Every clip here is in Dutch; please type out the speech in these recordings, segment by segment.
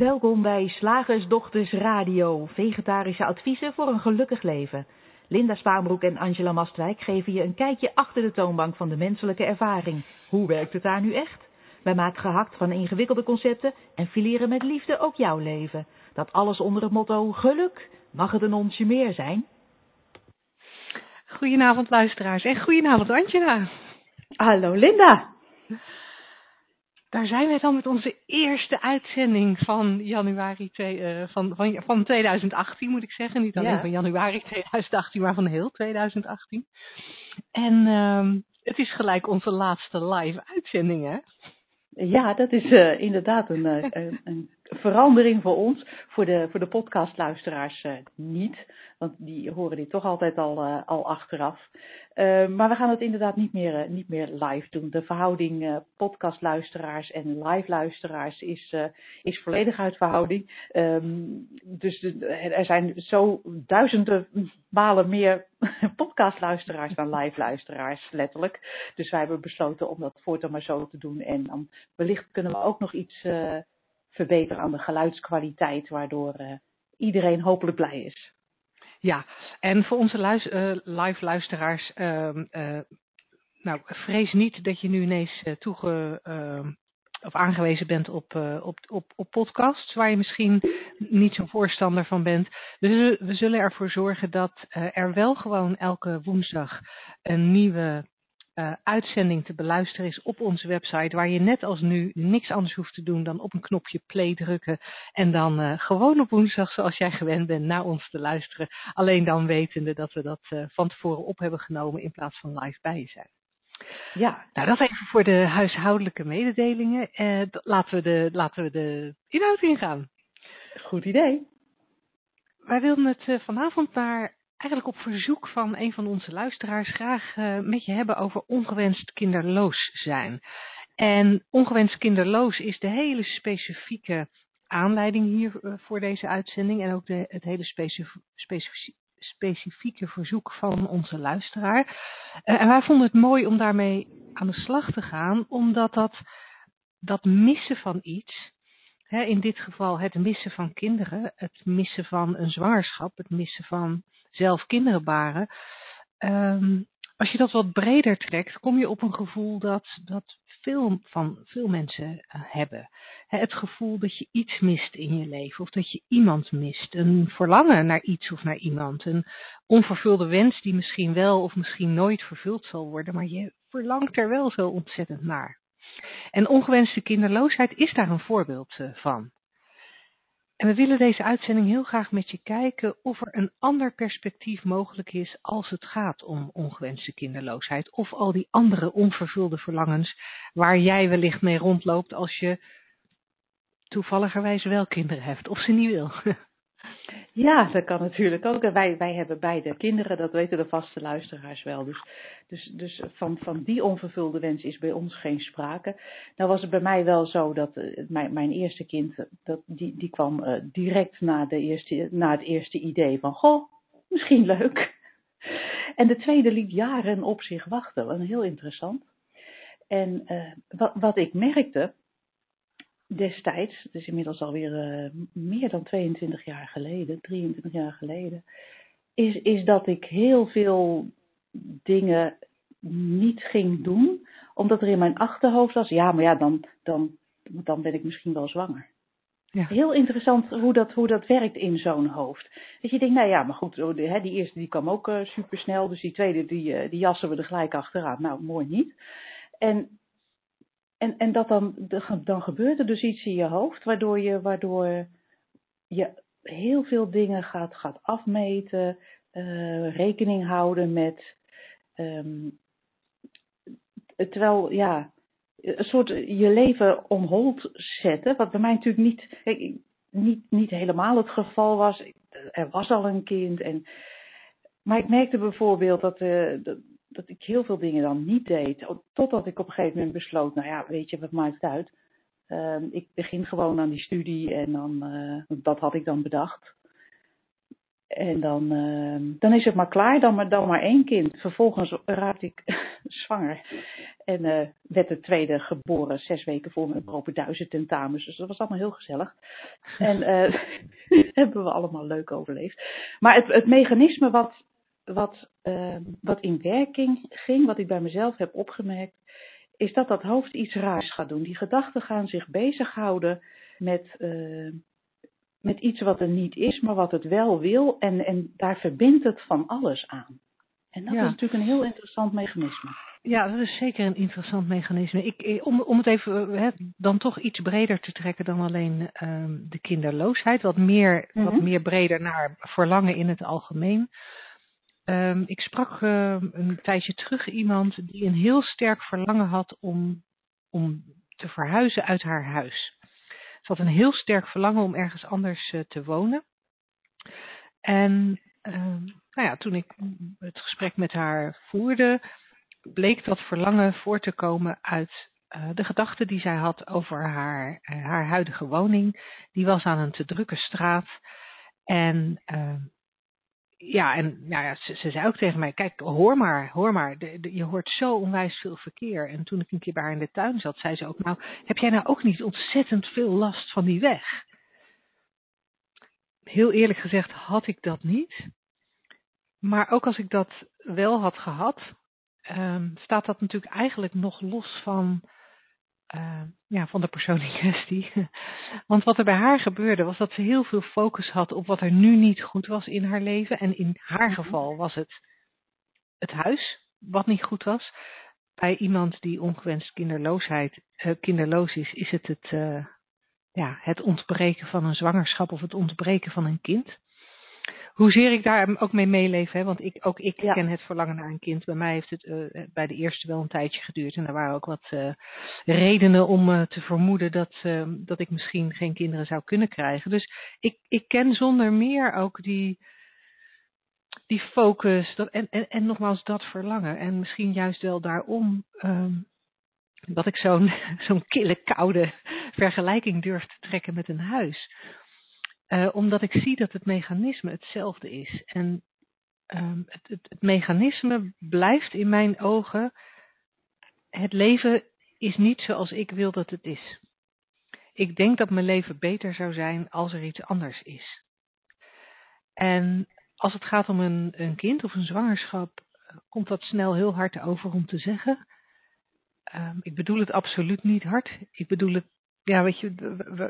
Welkom bij Slagersdochters Radio, vegetarische adviezen voor een gelukkig leven. Linda Spaanbroek en Angela Mastwijk geven je een kijkje achter de toonbank van de menselijke ervaring. Hoe werkt het daar nu echt? Wij maken gehakt van ingewikkelde concepten en fileren met liefde ook jouw leven. Dat alles onder het motto geluk. Mag het een onsje meer zijn? Goedenavond luisteraars en goedenavond Angela. Hallo Linda. Daar zijn wij dan met onze eerste uitzending van januari uh, van, van, van 2018 moet ik zeggen. Niet alleen van januari 2018, maar van heel 2018. En uh, het is gelijk onze laatste live uitzending hè? Ja, dat is uh, inderdaad een, een, een, verandering voor ons. Voor de, voor de podcastluisteraars niet, want die horen dit toch altijd al, al achteraf. Uh, maar we gaan het inderdaad niet meer, niet meer live doen. De verhouding podcastluisteraars en live luisteraars is, is volledig uit verhouding. Um, dus er zijn zo duizenden malen meer podcastluisteraars dan live luisteraars, letterlijk. Dus wij hebben besloten om dat voortaan maar zo te doen. En dan wellicht kunnen we ook nog iets verbeteren aan de geluidskwaliteit, waardoor iedereen hopelijk blij is. Ja, en voor onze uh, live luisteraars, uh, uh, nou, vrees niet dat je nu ineens toege, ehm, of aangewezen bent op, op, op, op podcasts, waar je misschien niet zo'n voorstander van bent. Dus we zullen ervoor zorgen dat er wel gewoon elke woensdag een nieuwe uh, uitzending te beluisteren is op onze website, waar je net als nu niks anders hoeft te doen dan op een knopje play drukken en dan uh, gewoon op woensdag, zoals jij gewend bent, naar ons te luisteren. Alleen dan wetende dat we dat uh, van tevoren op hebben genomen in plaats van live bij je zijn. Ja, nou dat even voor de huishoudelijke mededelingen. laten, we de, laten we de inhoud ingaan. Goed idee. Wij wilden het vanavond naar eigenlijk op verzoek van een van onze luisteraars graag uh, met je hebben over ongewenst kinderloos zijn. En ongewenst kinderloos is de hele specifieke aanleiding hier uh, voor deze uitzending en ook de, het hele specif specif specifieke verzoek van onze luisteraar. Uh, en wij vonden het mooi om daarmee aan de slag te gaan, omdat dat, dat missen van iets, hè, in dit geval het missen van kinderen, het missen van een zwangerschap, het missen van zelf kinderen baren. Um, als je dat wat breder trekt, kom je op een gevoel dat, dat veel van veel mensen uh, hebben. Het gevoel dat je iets mist in je leven of dat je iemand mist. Een verlangen naar iets of naar iemand. Een onvervulde wens die misschien wel of misschien nooit vervuld zal worden, maar je verlangt er wel zo ontzettend naar. En ongewenste kinderloosheid is daar een voorbeeld uh, van. En we willen deze uitzending heel graag met je kijken of er een ander perspectief mogelijk is als het gaat om ongewenste kinderloosheid of al die andere onvervulde verlangens waar jij wellicht mee rondloopt als je toevalligerwijs wel kinderen hebt of ze niet wil. Ja, dat kan natuurlijk ook. Wij, wij hebben beide kinderen, dat weten de vaste luisteraars wel. Dus, dus, dus van, van die onvervulde wens is bij ons geen sprake. Nou was het bij mij wel zo dat uh, mijn, mijn eerste kind, dat, die, die kwam uh, direct na, de eerste, na het eerste idee van, goh, misschien leuk. En de tweede liet jaren op zich wachten. En heel interessant. En wat, wat ik merkte, destijds, het is inmiddels alweer uh, meer dan 22 jaar geleden, 23 jaar geleden, is, is dat ik heel veel dingen niet ging doen, omdat er in mijn achterhoofd was, ja, maar ja, dan, dan, dan ben ik misschien wel zwanger. Ja. Heel interessant hoe dat, hoe dat werkt in zo'n hoofd. Dat je denkt, nou ja, maar goed, die, die eerste die kwam ook uh, supersnel, dus die tweede die, uh, die jassen we er gelijk achteraan. Nou, mooi niet. En en, en dat dan, dan gebeurt er dus iets in je hoofd, waardoor je, waardoor je heel veel dingen gaat, gaat afmeten, uh, rekening houden met. Um, terwijl, ja, een soort je leven on hold zetten, wat bij mij natuurlijk niet, niet, niet helemaal het geval was. Er was al een kind. En, maar ik merkte bijvoorbeeld dat, uh, dat, ik heel veel dingen dan niet deed. Totdat ik op een gegeven moment besloot, nou ja, weet je, wat maakt het uit? Uh, ik begin gewoon aan die studie en dan, uh, dat had ik dan bedacht. En dan, uh, dan is het maar klaar, dan maar, dan maar één kind. Vervolgens raakte ik zwanger en uh, werd de tweede geboren zes weken voor mijn propenduizen tentamens. Dus dat was allemaal heel gezellig. En uh, hebben we allemaal leuk overleefd. Maar het, het mechanisme wat, wat, uh, wat in werking ging, wat ik bij mezelf heb opgemerkt, is dat dat hoofd iets raars gaat doen. Die gedachten gaan zich bezighouden met, uh, met iets wat er niet is, maar wat het wel wil. En, en daar verbindt het van alles aan. En dat Ja. is natuurlijk een heel interessant mechanisme. Ja, dat is zeker een interessant mechanisme. Ik, eh, om, om het even eh, hè, dan toch iets breder te trekken dan alleen ehm, de kinderloosheid, wat meer, wat Mhm. meer breder naar verlangen in het algemeen. Ehm, ik sprak ehm, een tijdje terug iemand die een heel sterk verlangen had om, om te verhuizen uit haar huis. Ze had een heel sterk verlangen om ergens anders eh, te wonen. En ehm, nou ja, toen ik het gesprek met haar voerde, bleek dat verlangen voor te komen uit eh, de gedachte die zij had over haar, eh, haar huidige woning. Die was aan een te drukke straat. En ja, en nou ja, ze, ze zei ook tegen mij, kijk, hoor maar, hoor maar, je hoort zo onwijs veel verkeer. En toen ik een keer bij haar in de tuin zat, zei ze ook, nou, heb jij nou ook niet ontzettend veel last van die weg? Heel eerlijk gezegd had ik dat niet. Maar ook als ik dat wel had gehad, ehm, staat dat natuurlijk eigenlijk nog los van, eh, ja, van de persoon in kwestie. Want wat er bij haar gebeurde was dat ze heel veel focus had op wat er nu niet goed was in haar leven. En in haar geval was het het huis wat niet goed was. Bij iemand die ongewenst kinderloosheid, eh, kinderloos is, is het het, eh, ja, het ontbreken van een zwangerschap of het ontbreken van een kind. Hoezeer ik daar ook mee meeleef, hè, want ik, ook ik Ja. ken het verlangen naar een kind. Bij mij heeft het eh, bij de eerste wel een tijdje geduurd. En er waren ook wat eh, redenen om eh, te vermoeden dat, dat ik misschien geen kinderen zou kunnen krijgen. Dus ik, ik ken zonder meer ook die, die focus dat, en, en, en nogmaals dat verlangen. En misschien juist wel daarom ehm, dat ik zo'n zo'n kille, koude vergelijking durf te trekken met een huis. Eh, omdat ik zie dat het mechanisme hetzelfde is. En ehm, het, het, het mechanisme blijft in mijn ogen. Het leven is niet zoals ik wil dat het is. Ik denk dat mijn leven beter zou zijn als er iets anders is. En als het gaat om een, een kind of een zwangerschap, komt dat snel heel hard over om te zeggen. Ehm, ik bedoel het absoluut niet hard. Ik bedoel het, ja, weet je,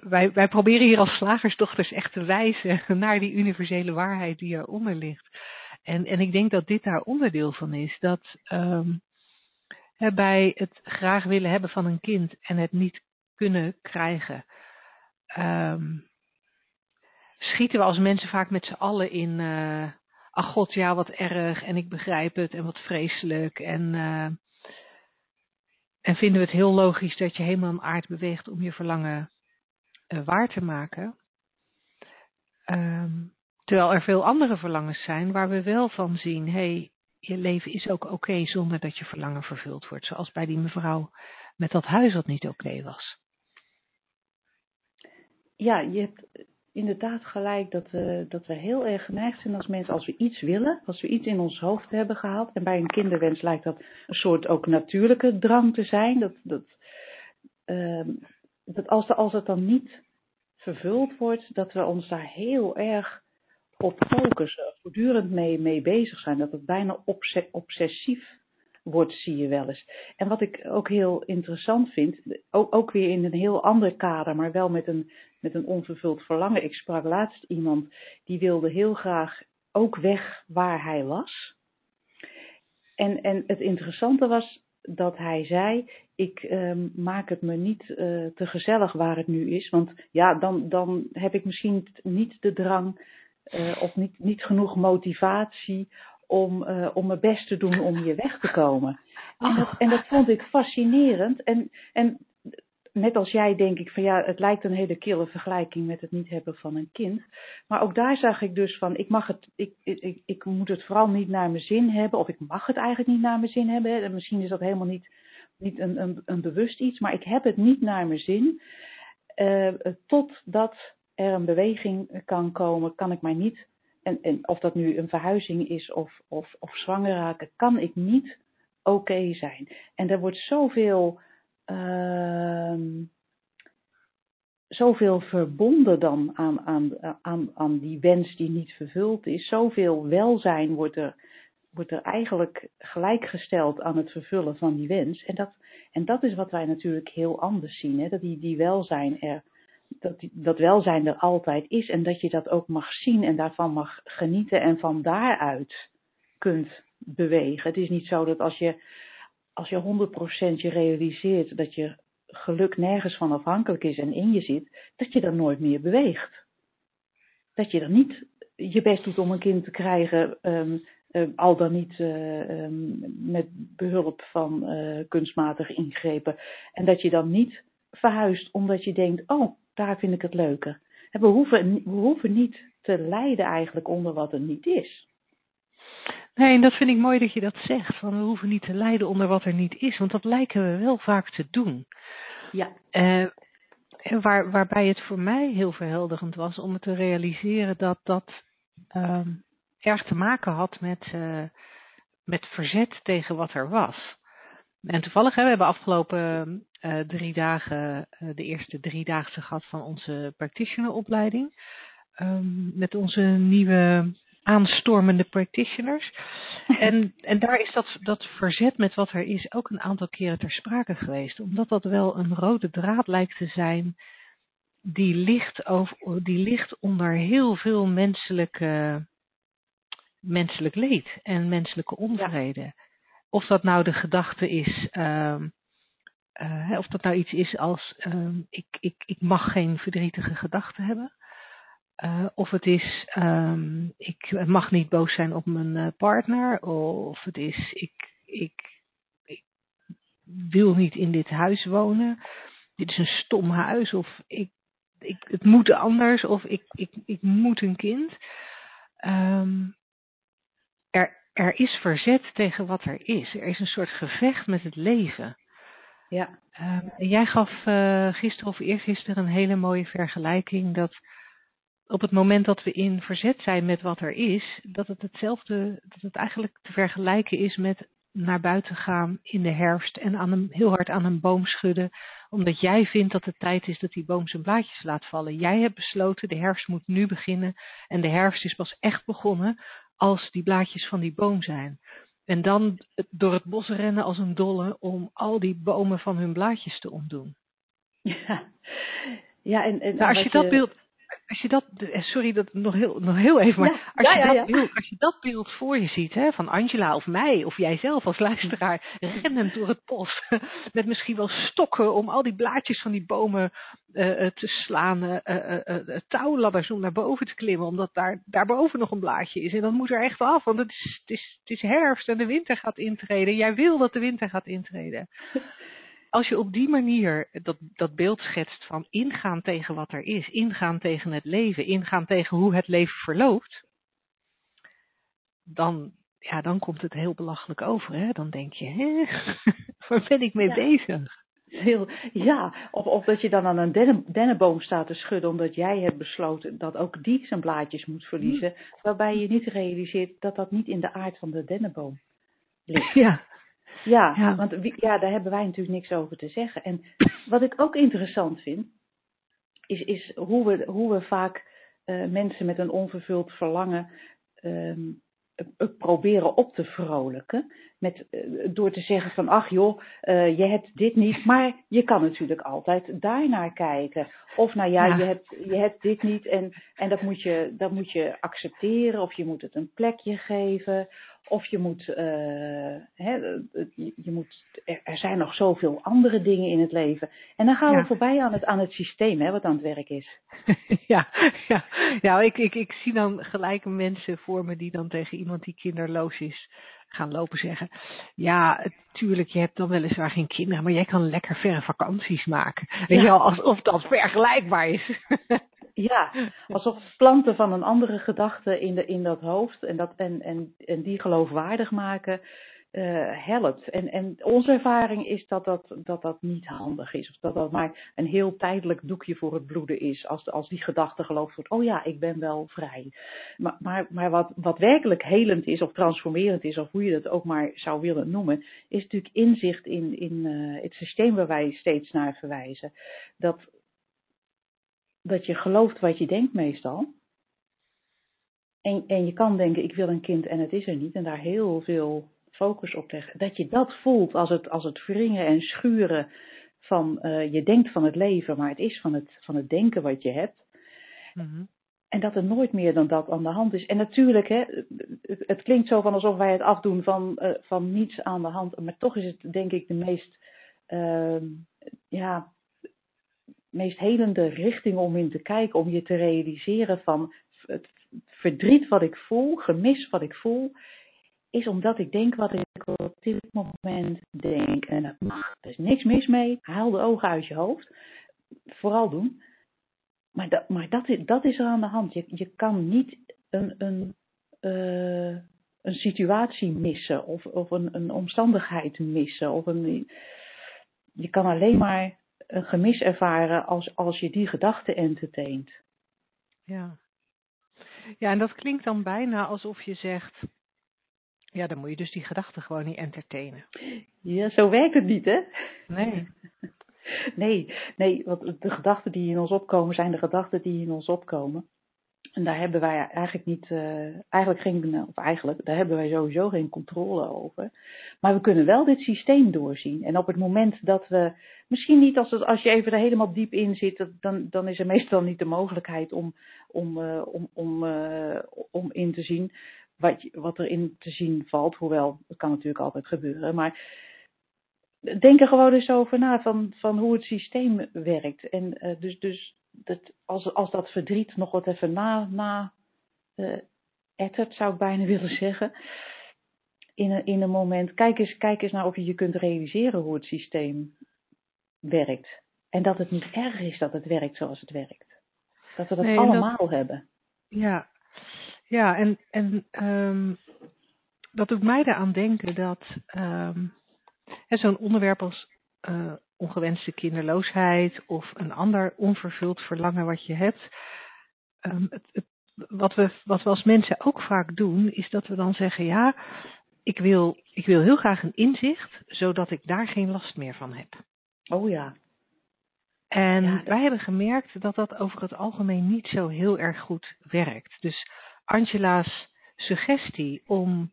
wij, wij proberen hier als slagersdochters echt te wijzen naar die universele waarheid die eronder ligt. En, en ik denk dat dit daar onderdeel van is. Dat ehm, bij het graag willen hebben van een kind en het niet kunnen krijgen, ehm, schieten we als mensen vaak met z'n allen in, eh ach god, ja, wat erg en ik begrijp het en wat vreselijk en, eh, en vinden we het heel logisch dat je helemaal een aard beweegt om je verlangen eh, waar te maken. Ehm, terwijl er veel andere verlangens zijn waar we wel van zien, hé, hey, je leven is ook oké zonder dat je verlangen vervuld wordt. Zoals bij die mevrouw met dat huis dat niet oké was. Ja, je hebt inderdaad gelijk dat we, dat we heel erg geneigd zijn als mensen, als we iets willen, als we iets in ons hoofd hebben gehaald. En bij een kinderwens lijkt dat een soort ook natuurlijke drang te zijn. Dat, dat, ehm, dat als, als het dan niet vervuld wordt, dat we ons daar heel erg op focussen, voortdurend mee, mee bezig zijn. Dat het bijna obse- obsessief wordt, zie je wel eens. En wat ik ook heel interessant vind, ook, ook weer in een heel ander kader, maar wel met een, met een onvervuld verlangen. Ik sprak laatst iemand die wilde heel graag ook weg waar hij was. En, en het interessante was dat hij zei, ik ehm, maak het me niet eh, te gezellig waar het nu is, want ja, dan, dan heb ik misschien niet de drang eh, of niet, niet genoeg motivatie om, eh, om mijn best te doen om hier weg te komen. En dat, en dat vond ik fascinerend. En, en net als jij denk ik van ja, het lijkt een hele kille vergelijking met het niet hebben van een kind. Maar ook daar zag ik dus van, ik mag het, ik, ik, ik, moet het vooral niet naar mijn zin hebben, of ik mag het eigenlijk niet naar mijn zin hebben. En misschien is dat helemaal niet, niet een, een, een bewust iets, maar ik heb het niet naar mijn zin. eh totdat er een beweging kan komen, kan ik mij niet en, of dat nu een verhuizing is of, of, of zwanger raken, kan ik niet oké zijn. En er wordt zoveel, uh, zoveel verbonden dan aan, aan, aan, aan die wens die niet vervuld is. Zoveel welzijn wordt er, wordt er eigenlijk gelijkgesteld aan het vervullen van die wens. En dat, en dat is wat wij natuurlijk heel anders zien. Hè? Dat die, die welzijn er dat, dat welzijn er altijd is en dat je dat ook mag zien en daarvan mag genieten en van daaruit kunt bewegen. Het is niet zo dat als je, als je 100% je realiseert dat je geluk nergens van afhankelijk is en in je zit, dat je dan nooit meer beweegt. Dat je dan niet je best doet om een kind te krijgen, um, al dan niet uh, um, met behulp van uh, kunstmatige ingrepen. En dat je dan niet verhuist omdat je denkt, oh, daar vind ik het leuker. We hoeven, we hoeven niet te lijden eigenlijk onder wat er niet is. Nee, en dat vind ik mooi dat je dat zegt. Van we hoeven niet te lijden onder wat er niet is, want dat lijken we wel vaak te doen. Ja. Uh, waar, waarbij het voor mij heel verhelderend was om te realiseren dat dat uh, erg te maken had met, uh, met verzet tegen wat er was. En toevallig, hè, we hebben afgelopen uh, drie dagen, uh, de eerste driedaagse gehad van onze practitioneropleiding. Um, met onze nieuwe aanstormende practitioners. En, en daar is dat, dat verzet met wat er is ook een aantal keren ter sprake geweest. Omdat dat wel een rode draad lijkt te zijn die ligt, over, die ligt onder heel veel menselijke, menselijk leed en menselijke onvrede. Ja. Of dat nou de gedachte is, uh, uh, of dat nou iets is als uh, ik, ik, ik mag geen verdrietige gedachten hebben. Uh, of het is, um, ik mag niet boos zijn op mijn partner. Of het is, ik, ik, ik wil niet in dit huis wonen. Dit is een stom huis. Of ik, ik, het moet anders. Of ik, ik, ik moet een kind. Um, er, is verzet tegen wat er is. Er is een soort gevecht met het leven. Ja. Um, en jij gaf uh, gisteren of eergisteren een hele mooie vergelijking dat op het moment dat we in verzet zijn met wat er is, dat het hetzelfde, dat het eigenlijk te vergelijken is met naar buiten gaan in de herfst en aan een, heel hard aan een boom schudden, omdat jij vindt dat het tijd is dat die boom zijn blaadjes laat vallen. Jij hebt besloten, de herfst moet nu beginnen en de herfst is pas echt begonnen als die blaadjes van die boom zijn. En dan door het bos rennen als een dolle om al die bomen van hun blaadjes te ontdoen. Ja, ja en, en nou, als je dat beeld, als je dat, eh, sorry dat nog heel, nog heel even, maar als, ja, je ja, dat beeld, als je dat beeld voor je ziet, hè, van Angela of mij, of jijzelf als luisteraar, rennend door het bos, met misschien wel stokken om al die blaadjes van die bomen uh, te slaan, uh, touwladders om naar boven te klimmen, omdat daar, daarboven nog een blaadje is. En dat moet er echt af, want het is, het, is, het is herfst en de winter gaat intreden. Jij wil dat de winter gaat intreden als je op die manier dat, dat beeld schetst van ingaan tegen wat er is, ingaan tegen het leven, ingaan tegen hoe het leven verloopt, dan, ja, dan komt het heel belachelijk over. Hè? Dan denk je, hè, waar ben ik mee Ja. bezig? Heel, ja, of, of dat je dan aan een dennen, dennenboom staat te schudden omdat jij hebt besloten dat ook die zijn blaadjes moet verliezen, waarbij je niet realiseert dat dat niet in de aard van de dennenboom ligt. Ja, Ja, Ja. want ja, daar hebben wij natuurlijk niks over te zeggen. En wat ik ook interessant vind, is, is hoe, we, hoe we vaak eh, mensen met een onvervuld verlangen ehm, eh, proberen op te vrolijken. Met, eh, door te zeggen van, ach joh, eh, je hebt dit niet, maar je kan natuurlijk altijd daarnaar kijken. Of nou ja, Ja. Je, hebt, je hebt dit niet en, en dat, moet je, dat moet je accepteren. Of je moet het een plekje geven. Of je moet, eh, hè, je moet er, er zijn nog zoveel andere dingen in het leven. En dan gaan Ja. we voorbij aan het, aan het systeem hè, wat aan het werk is. ja, ja. ja ik, ik, ik zie dan gelijk mensen voor me die dan tegen iemand die kinderloos is gaan lopen zeggen. Ja, tuurlijk, je hebt dan weliswaar geen kinderen, maar jij kan lekker verre vakanties maken. Weet je wel, alsof dat vergelijkbaar is. Ja, alsof planten van een andere gedachte in, de, in dat hoofd en, dat, en, en, en die geloofwaardig maken. Uh, helpt. En, en onze ervaring is dat dat, dat dat niet handig is. Of dat dat maar een heel tijdelijk doekje voor het bloeden is. Als, als die gedachte geloofd wordt, oh ja, ik ben wel vrij. Maar, maar, maar wat, wat werkelijk helend is of transformerend is, of hoe je dat ook maar zou willen noemen, is natuurlijk inzicht in, in uh, het systeem waar wij steeds naar verwijzen. Dat, dat je gelooft wat je denkt meestal. En, en je kan denken, ik wil een kind en het is er niet. En daar heel veel focus op leggen. Dat je dat voelt als het, als het wringen en schuren van uh, je denkt van het leven, maar het is van het, van het denken wat je hebt. Mm-hmm. En dat er nooit meer dan dat aan de hand is. En natuurlijk, hè, het, het klinkt zo van alsof wij het afdoen van, uh, van niets aan de hand. Maar toch is het denk ik de meest, uh, ja, meest helende richting om in te kijken. Om je te realiseren van het verdriet wat ik voel, gemis wat ik voel, is omdat ik denk wat ik op dit moment denk. En dat mag. Er is niks mis mee. Haal de ogen uit je hoofd. Vooral doen. Maar, dat, maar dat, dat is er aan de hand. Je, je kan niet een, een, uh, een situatie missen of, of een, een omstandigheid missen. Of een, je kan alleen maar een gemis ervaren als, als je die gedachte entertaint. Ja. Ja, en dat klinkt dan bijna alsof je zegt, ja, dan moet je dus die gedachten gewoon niet entertainen. Ja, zo werkt het niet, hè? Nee. nee, nee, want de gedachten die in ons opkomen zijn de gedachten die in ons opkomen. En daar hebben wij eigenlijk niet, uh, eigenlijk geen, of eigenlijk, daar hebben wij sowieso geen controle over. Maar we kunnen wel dit systeem doorzien. En op het moment dat we, misschien niet als, het, als je even er helemaal diep in zit, dan, dan is er meestal niet de mogelijkheid om, om, uh, om, om, uh, om in te zien wat, wat erin te zien valt. Hoewel, dat kan natuurlijk altijd gebeuren. Maar denk er gewoon eens over na van, van hoe het systeem werkt. En uh, dus, dus dat, als, als dat verdriet nog wat even na, na uh, ettert, zou ik bijna willen zeggen. In een, in een moment, kijk eens, kijk eens naar of je je kunt realiseren hoe het systeem werkt. En dat het niet erg is dat het werkt zoals het werkt. Dat we dat nee, allemaal dat, hebben. Ja, ja, en, en um, dat doet mij eraan denken dat um, zo'n onderwerp als uh, ongewenste kinderloosheid of een ander onvervuld verlangen wat je hebt. Um, het, het, wat, we, wat we als mensen ook vaak doen, is dat we dan zeggen: Ja, ik wil, ik wil heel graag een inzicht, zodat ik daar geen last meer van heb. Oh ja. En ja, dat... wij hebben gemerkt dat dat over het algemeen niet zo heel erg goed werkt. Dus Angela's suggestie om,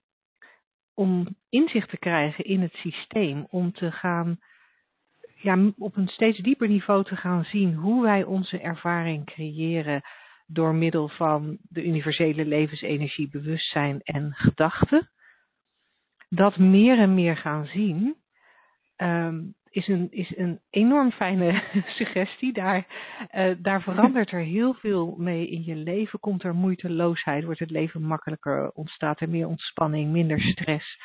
om inzicht te krijgen in het systeem, om te gaan, ja, op een steeds dieper niveau te gaan zien hoe wij onze ervaring creëren door middel van de universele levensenergie, bewustzijn en gedachten. Dat meer en meer gaan zien, um, is een, is een enorm fijne suggestie. Daar, uh, daar verandert er heel veel mee in je leven. Komt er moeiteloosheid, wordt het leven makkelijker, ontstaat er meer ontspanning, minder stress.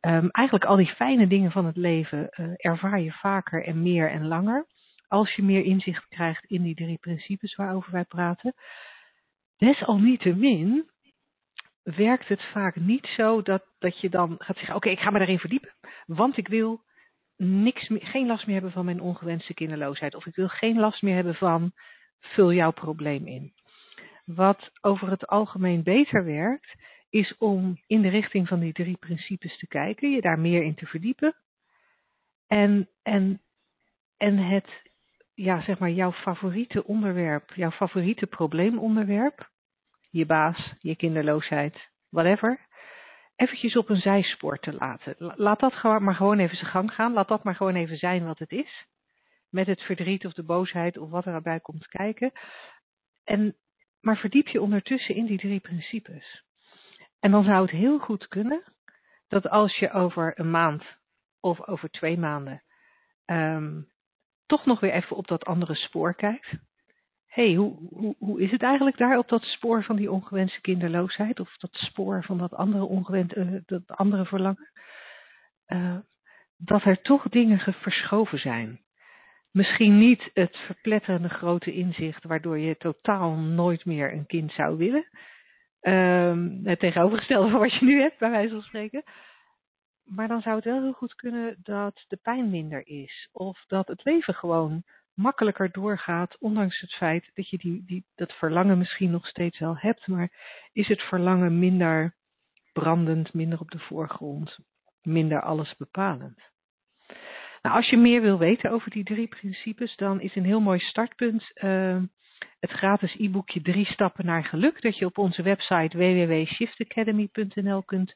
Um, eigenlijk al die fijne dingen van het leven uh, ervaar je vaker en meer en langer. Als je meer inzicht krijgt in die drie principes waarover wij praten. Desalniettemin werkt het vaak niet zo dat, dat je dan gaat zeggen: Oké, ik ga me daarin verdiepen, want ik wil niks geen last meer hebben van mijn ongewenste kinderloosheid. Of ik wil geen last meer hebben van vul jouw probleem in. Wat over het algemeen beter werkt, is om in de richting van die drie principes te kijken, je daar meer in te verdiepen. En, en, en het, ja, zeg maar, jouw favoriete onderwerp, jouw favoriete probleemonderwerp, je baas, je kinderloosheid, whatever, eventjes op een zijspoor te laten. Laat dat maar gewoon even zijn gang gaan. Laat dat maar gewoon even zijn wat het is. Met het verdriet of de boosheid of wat erbij komt kijken. En, maar verdiep je ondertussen in die drie principes. En dan zou het heel goed kunnen dat als je over een maand of over twee maanden um, toch nog weer even op dat andere spoor kijkt hey, hoe, hoe, is het eigenlijk daar op dat spoor van die ongewenste kinderloosheid? Of dat spoor van dat andere, ongewend, uh, dat andere verlangen? Uh, dat er toch dingen verschoven zijn. Misschien niet het verpletterende grote inzicht waardoor je totaal nooit meer een kind zou willen. Um, het tegenovergestelde van wat je nu hebt, bij wijze van spreken. maar dan zou het wel heel goed kunnen dat de pijn minder is. Of dat het leven gewoon makkelijker doorgaat, ondanks het feit dat je die, die, dat verlangen misschien nog steeds wel hebt, maar is het verlangen minder brandend, minder op de voorgrond, minder alles bepalend. Nou, als je meer wil weten over die drie principes, dan is een heel mooi startpunt uh, het gratis e-boekje Drie Stappen naar Geluk, dat je op onze website www.shiftacademy.nl kunt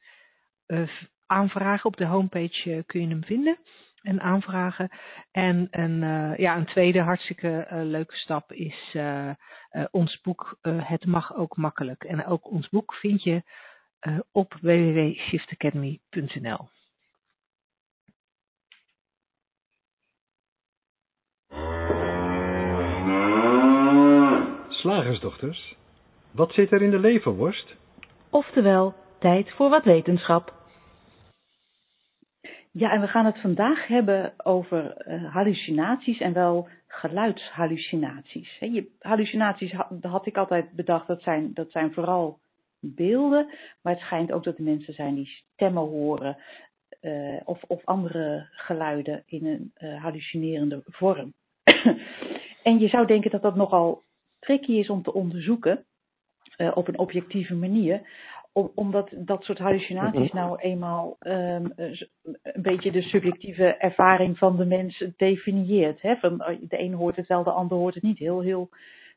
uh, aanvragen. Op de homepage uh, kun je hem vinden en aanvragen. En een, uh, ja, een tweede hartstikke leuke stap is ons boek Het mag ook makkelijk. En ook ons boek vind je op www.shiftacademy.nl. Slagersdochters, wat zit er in de leverworst? Oftewel, tijd voor wat wetenschap. Ja, en we gaan het vandaag hebben over uh, hallucinaties en wel geluidshallucinaties. Je, hallucinaties had, had ik altijd bedacht, dat zijn, dat zijn vooral beelden, maar het schijnt ook dat er mensen zijn die stemmen horen uh, of, of andere geluiden in een uh, hallucinerende vorm. en je zou denken dat dat nogal tricky is om te onderzoeken op een objectieve manier. Om, omdat dat soort hallucinaties nou eenmaal um, een beetje de subjectieve ervaring van de mens definieert. Hè? Van, de een hoort het wel, de ander hoort het niet. Heel, heel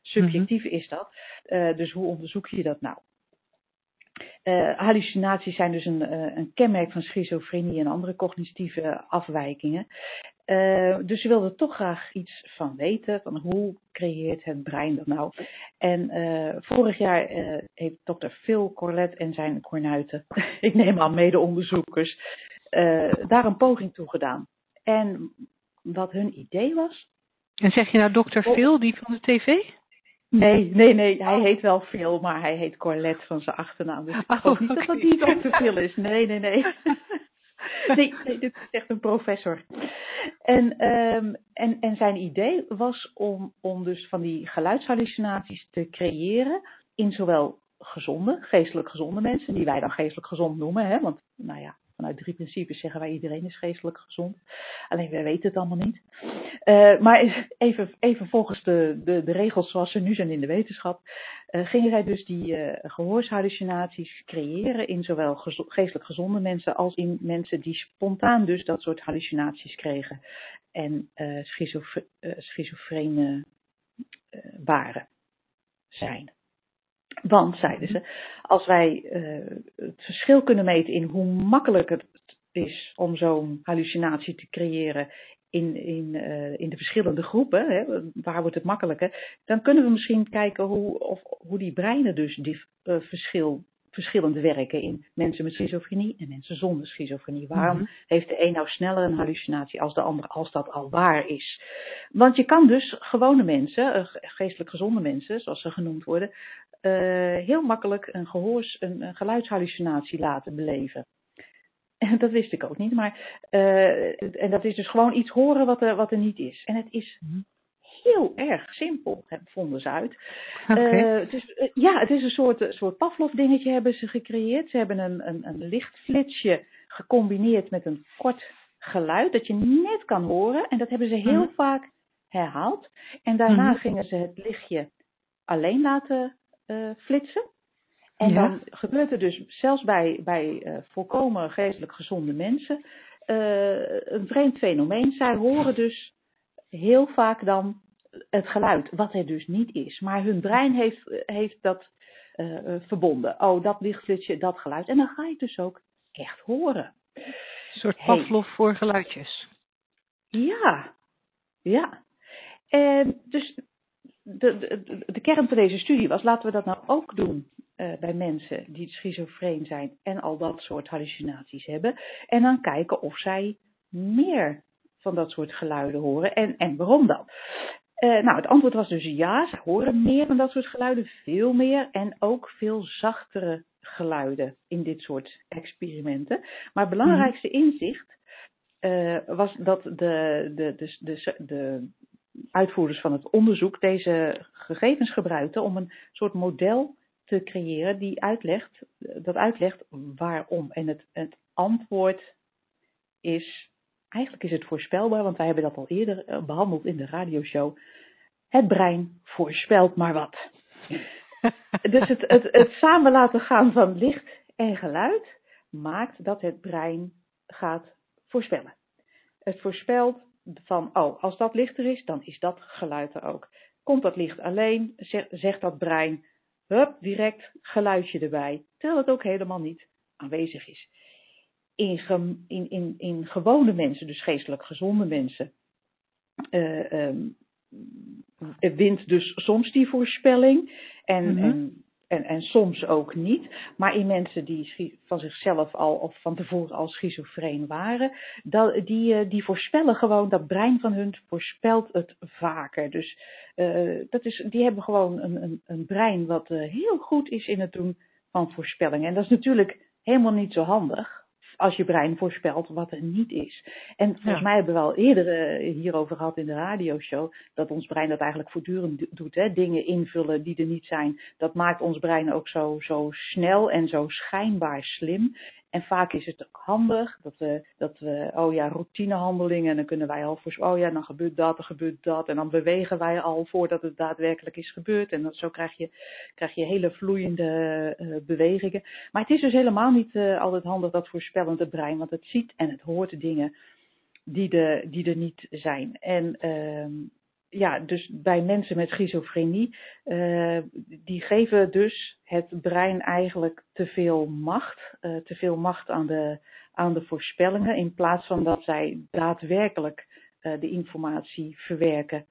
subjectief mm -hmm. is dat. Uh, dus hoe onderzoek je dat nou? Uh, hallucinaties zijn dus een, uh, een, kenmerk van schizofrenie en andere cognitieve afwijkingen. Uh, dus ze wilde toch graag iets van weten, van hoe creëert het brein dat nou? En vorig jaar heeft dokter Phil Corlett en zijn kornuiten, ik neem aan mede-onderzoekers, daar een poging toe gedaan. En wat hun idee was... En zeg je nou dokter Phil, die van de tv? Nee, nee, nee. Hij heet wel Phil, maar hij heet Corlette van zijn achternaam. Dus ik geloof niet okay. dat dat niet dokter Phil is. Nee, nee, nee. nee, nee, dit is echt een professor. En, um, en, en zijn idee was om, om dus van die geluidshallucinaties te creëren in zowel gezonde, geestelijk gezonde mensen, die wij dan geestelijk gezond noemen, hè, want nou ja, vanuit drie principes zeggen wij iedereen is geestelijk gezond. Alleen wij weten het allemaal niet. Uh, maar even, even volgens de, de, de regels zoals ze nu zijn in de wetenschap, uh, gingen zij dus die uh, gehoorhallucinaties creëren in zowel geestelijk gezonde mensen als in mensen die spontaan dus dat soort hallucinaties kregen en schizofre schizofrene waren, zijn. Want, zeiden ze, als wij uh, het verschil kunnen meten in hoe makkelijk het is om zo'n hallucinatie te creëren in, in, uh, in de verschillende groepen, hè, waar wordt het makkelijker, dan kunnen we misschien kijken hoe, of, hoe die breinen dus die uh, verschil, verschillend werken in mensen met schizofrenie en mensen zonder schizofrenie. Waarom mm -hmm. heeft de een nou sneller een hallucinatie als de ander, als dat al waar is? Want je kan dus gewone mensen, geestelijk gezonde mensen, zoals ze genoemd worden, heel makkelijk een, gehoors, een, een geluidshallucinatie laten beleven. En dat wist ik ook niet, maar uh, en dat is dus gewoon iets horen wat er, wat er niet is. En het is heel erg simpel, vonden ze uit. Okay. Uh, is, uh, ja, het is een soort, soort Pavlov dingetje hebben ze gecreëerd. Ze hebben een, een, een lichtflitsje gecombineerd met een kort geluid dat je net kan horen. En dat hebben ze heel mm -hmm. vaak herhaald. En daarna mm -hmm. gingen ze het lichtje alleen laten uh, flitsen. En ja. dan gebeurt er dus zelfs bij, bij uh, volkomen geestelijk gezonde mensen uh, een vreemd fenomeen. Zij horen dus heel vaak dan het geluid, wat er dus niet is. Maar hun brein heeft, heeft dat verbonden. Oh, dat lichtflitsje, dat geluid. En dan ga je het dus ook echt horen. Een soort Pavlov hey. voor geluidjes. Ja, ja. En dus de, de, de kern van deze studie was, laten we dat nou ook doen uh, bij mensen die schizofreen zijn en al dat soort hallucinaties hebben. En dan kijken of zij meer van dat soort geluiden horen en, en waarom dan. Uh, nou, het antwoord was dus ja, ze horen meer van dat soort geluiden, veel meer en ook veel zachtere geluiden in dit soort experimenten. Maar het belangrijkste inzicht uh, was dat de, de, de, de, de uitvoerders van het onderzoek deze gegevens gebruikten om een soort model te creëren die uitlegt, dat uitlegt waarom. En het, het antwoord is, eigenlijk is het voorspelbaar, want wij hebben dat al eerder eh, behandeld in de radioshow. Het brein voorspelt maar wat. dus het, het, het samen laten gaan van licht en geluid maakt dat het brein gaat voorspellen. Het voorspelt van, oh, als dat lichter is, dan is dat geluid er ook. Komt dat licht alleen, zegt dat brein, hup, direct geluidje erbij, terwijl het ook helemaal niet aanwezig is. In, in, in, in gewone mensen, dus geestelijk gezonde mensen, uh, um, wint dus soms die voorspelling. En, mhm. en en, en soms ook niet. Maar in mensen die van zichzelf al of van tevoren al schizofreen waren, dat, die, eh, die voorspellen gewoon, dat brein van hun voorspelt het vaker. Dus uh, dat is, die hebben gewoon een, een, een brein wat uh, heel goed is in het doen van voorspellingen. En dat is natuurlijk helemaal niet zo handig als je brein voorspelt wat er niet is. En volgens mij hebben we al eerder uh, hierover gehad in de radioshow, dat ons brein dat eigenlijk voortdurend doet. Hè? Dingen invullen die er niet zijn. Dat maakt ons brein ook zo, zo snel en zo schijnbaar slim. En vaak is het ook handig dat we, dat we, oh ja, routinehandelingen. En dan kunnen wij al voor, oh ja, dan gebeurt dat, dan gebeurt dat. En dan bewegen wij al voordat het daadwerkelijk is gebeurd. En zo krijg je, krijg je hele vloeiende uh, bewegingen. Maar het is dus helemaal niet uh, altijd handig dat voorspellende brein. Want het ziet en het hoort dingen die, de, die er niet zijn. En uh, ja, dus bij mensen met schizofrenie, uh, die geven dus het brein eigenlijk te veel macht, uh, te veel macht aan de, aan de voorspellingen, in plaats van dat zij daadwerkelijk uh, de informatie verwerken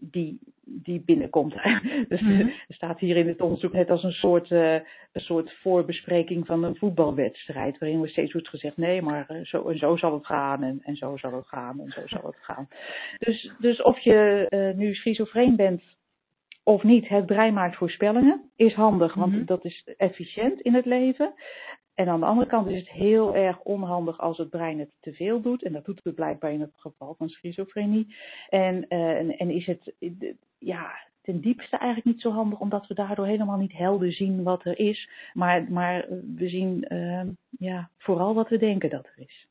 die, die binnenkomt. dus mm -hmm. er staat hier in het onderzoek net als een soort, uh, een soort voorbespreking van een voetbalwedstrijd. Waarin we steeds wordt gezegd, nee, maar uh, zo en zo zal het gaan en, en zo zal het gaan en zo zal het gaan. Dus, dus of je uh, nu schizofreen bent of niet, het brein maakt voorspellingen. Is handig, want mm -hmm. dat is efficiënt in het leven. En aan de andere kant is het heel erg onhandig als het brein het te veel doet. En dat doet het blijkbaar in het geval van schizofrenie. En, uh, en, en, is het ja, ten diepste eigenlijk niet zo handig, omdat we daardoor helemaal niet helder zien wat er is. Maar, maar we zien uh, ja, vooral wat we denken dat er is.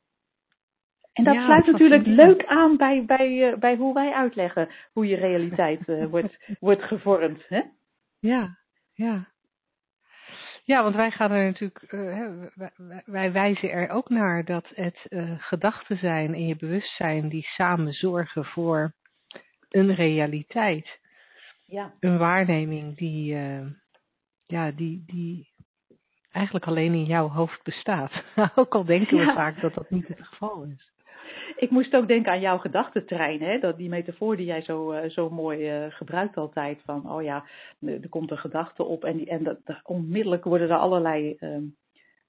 En dat ja, sluit natuurlijk leuk aan bij, bij, uh, bij hoe wij uitleggen hoe je realiteit wordt, wordt gevormd. Hè? Ja, ja. Ja, want wij gaan er natuurlijk, uh, wij, wij, wijzen er ook naar dat het uh, gedachten zijn in je bewustzijn die samen zorgen voor een realiteit. Ja. Een waarneming die, uh, ja, die, die eigenlijk alleen in jouw hoofd bestaat. ook al denken we ja. vaak dat dat niet het geval is. Ik moest ook denken aan jouw gedachtentrein, hè? Dat, die metafoor die jij zo, uh, zo mooi uh, gebruikt altijd. Van, oh ja, er komt een gedachte op en, die, en dat, onmiddellijk worden er allerlei uh,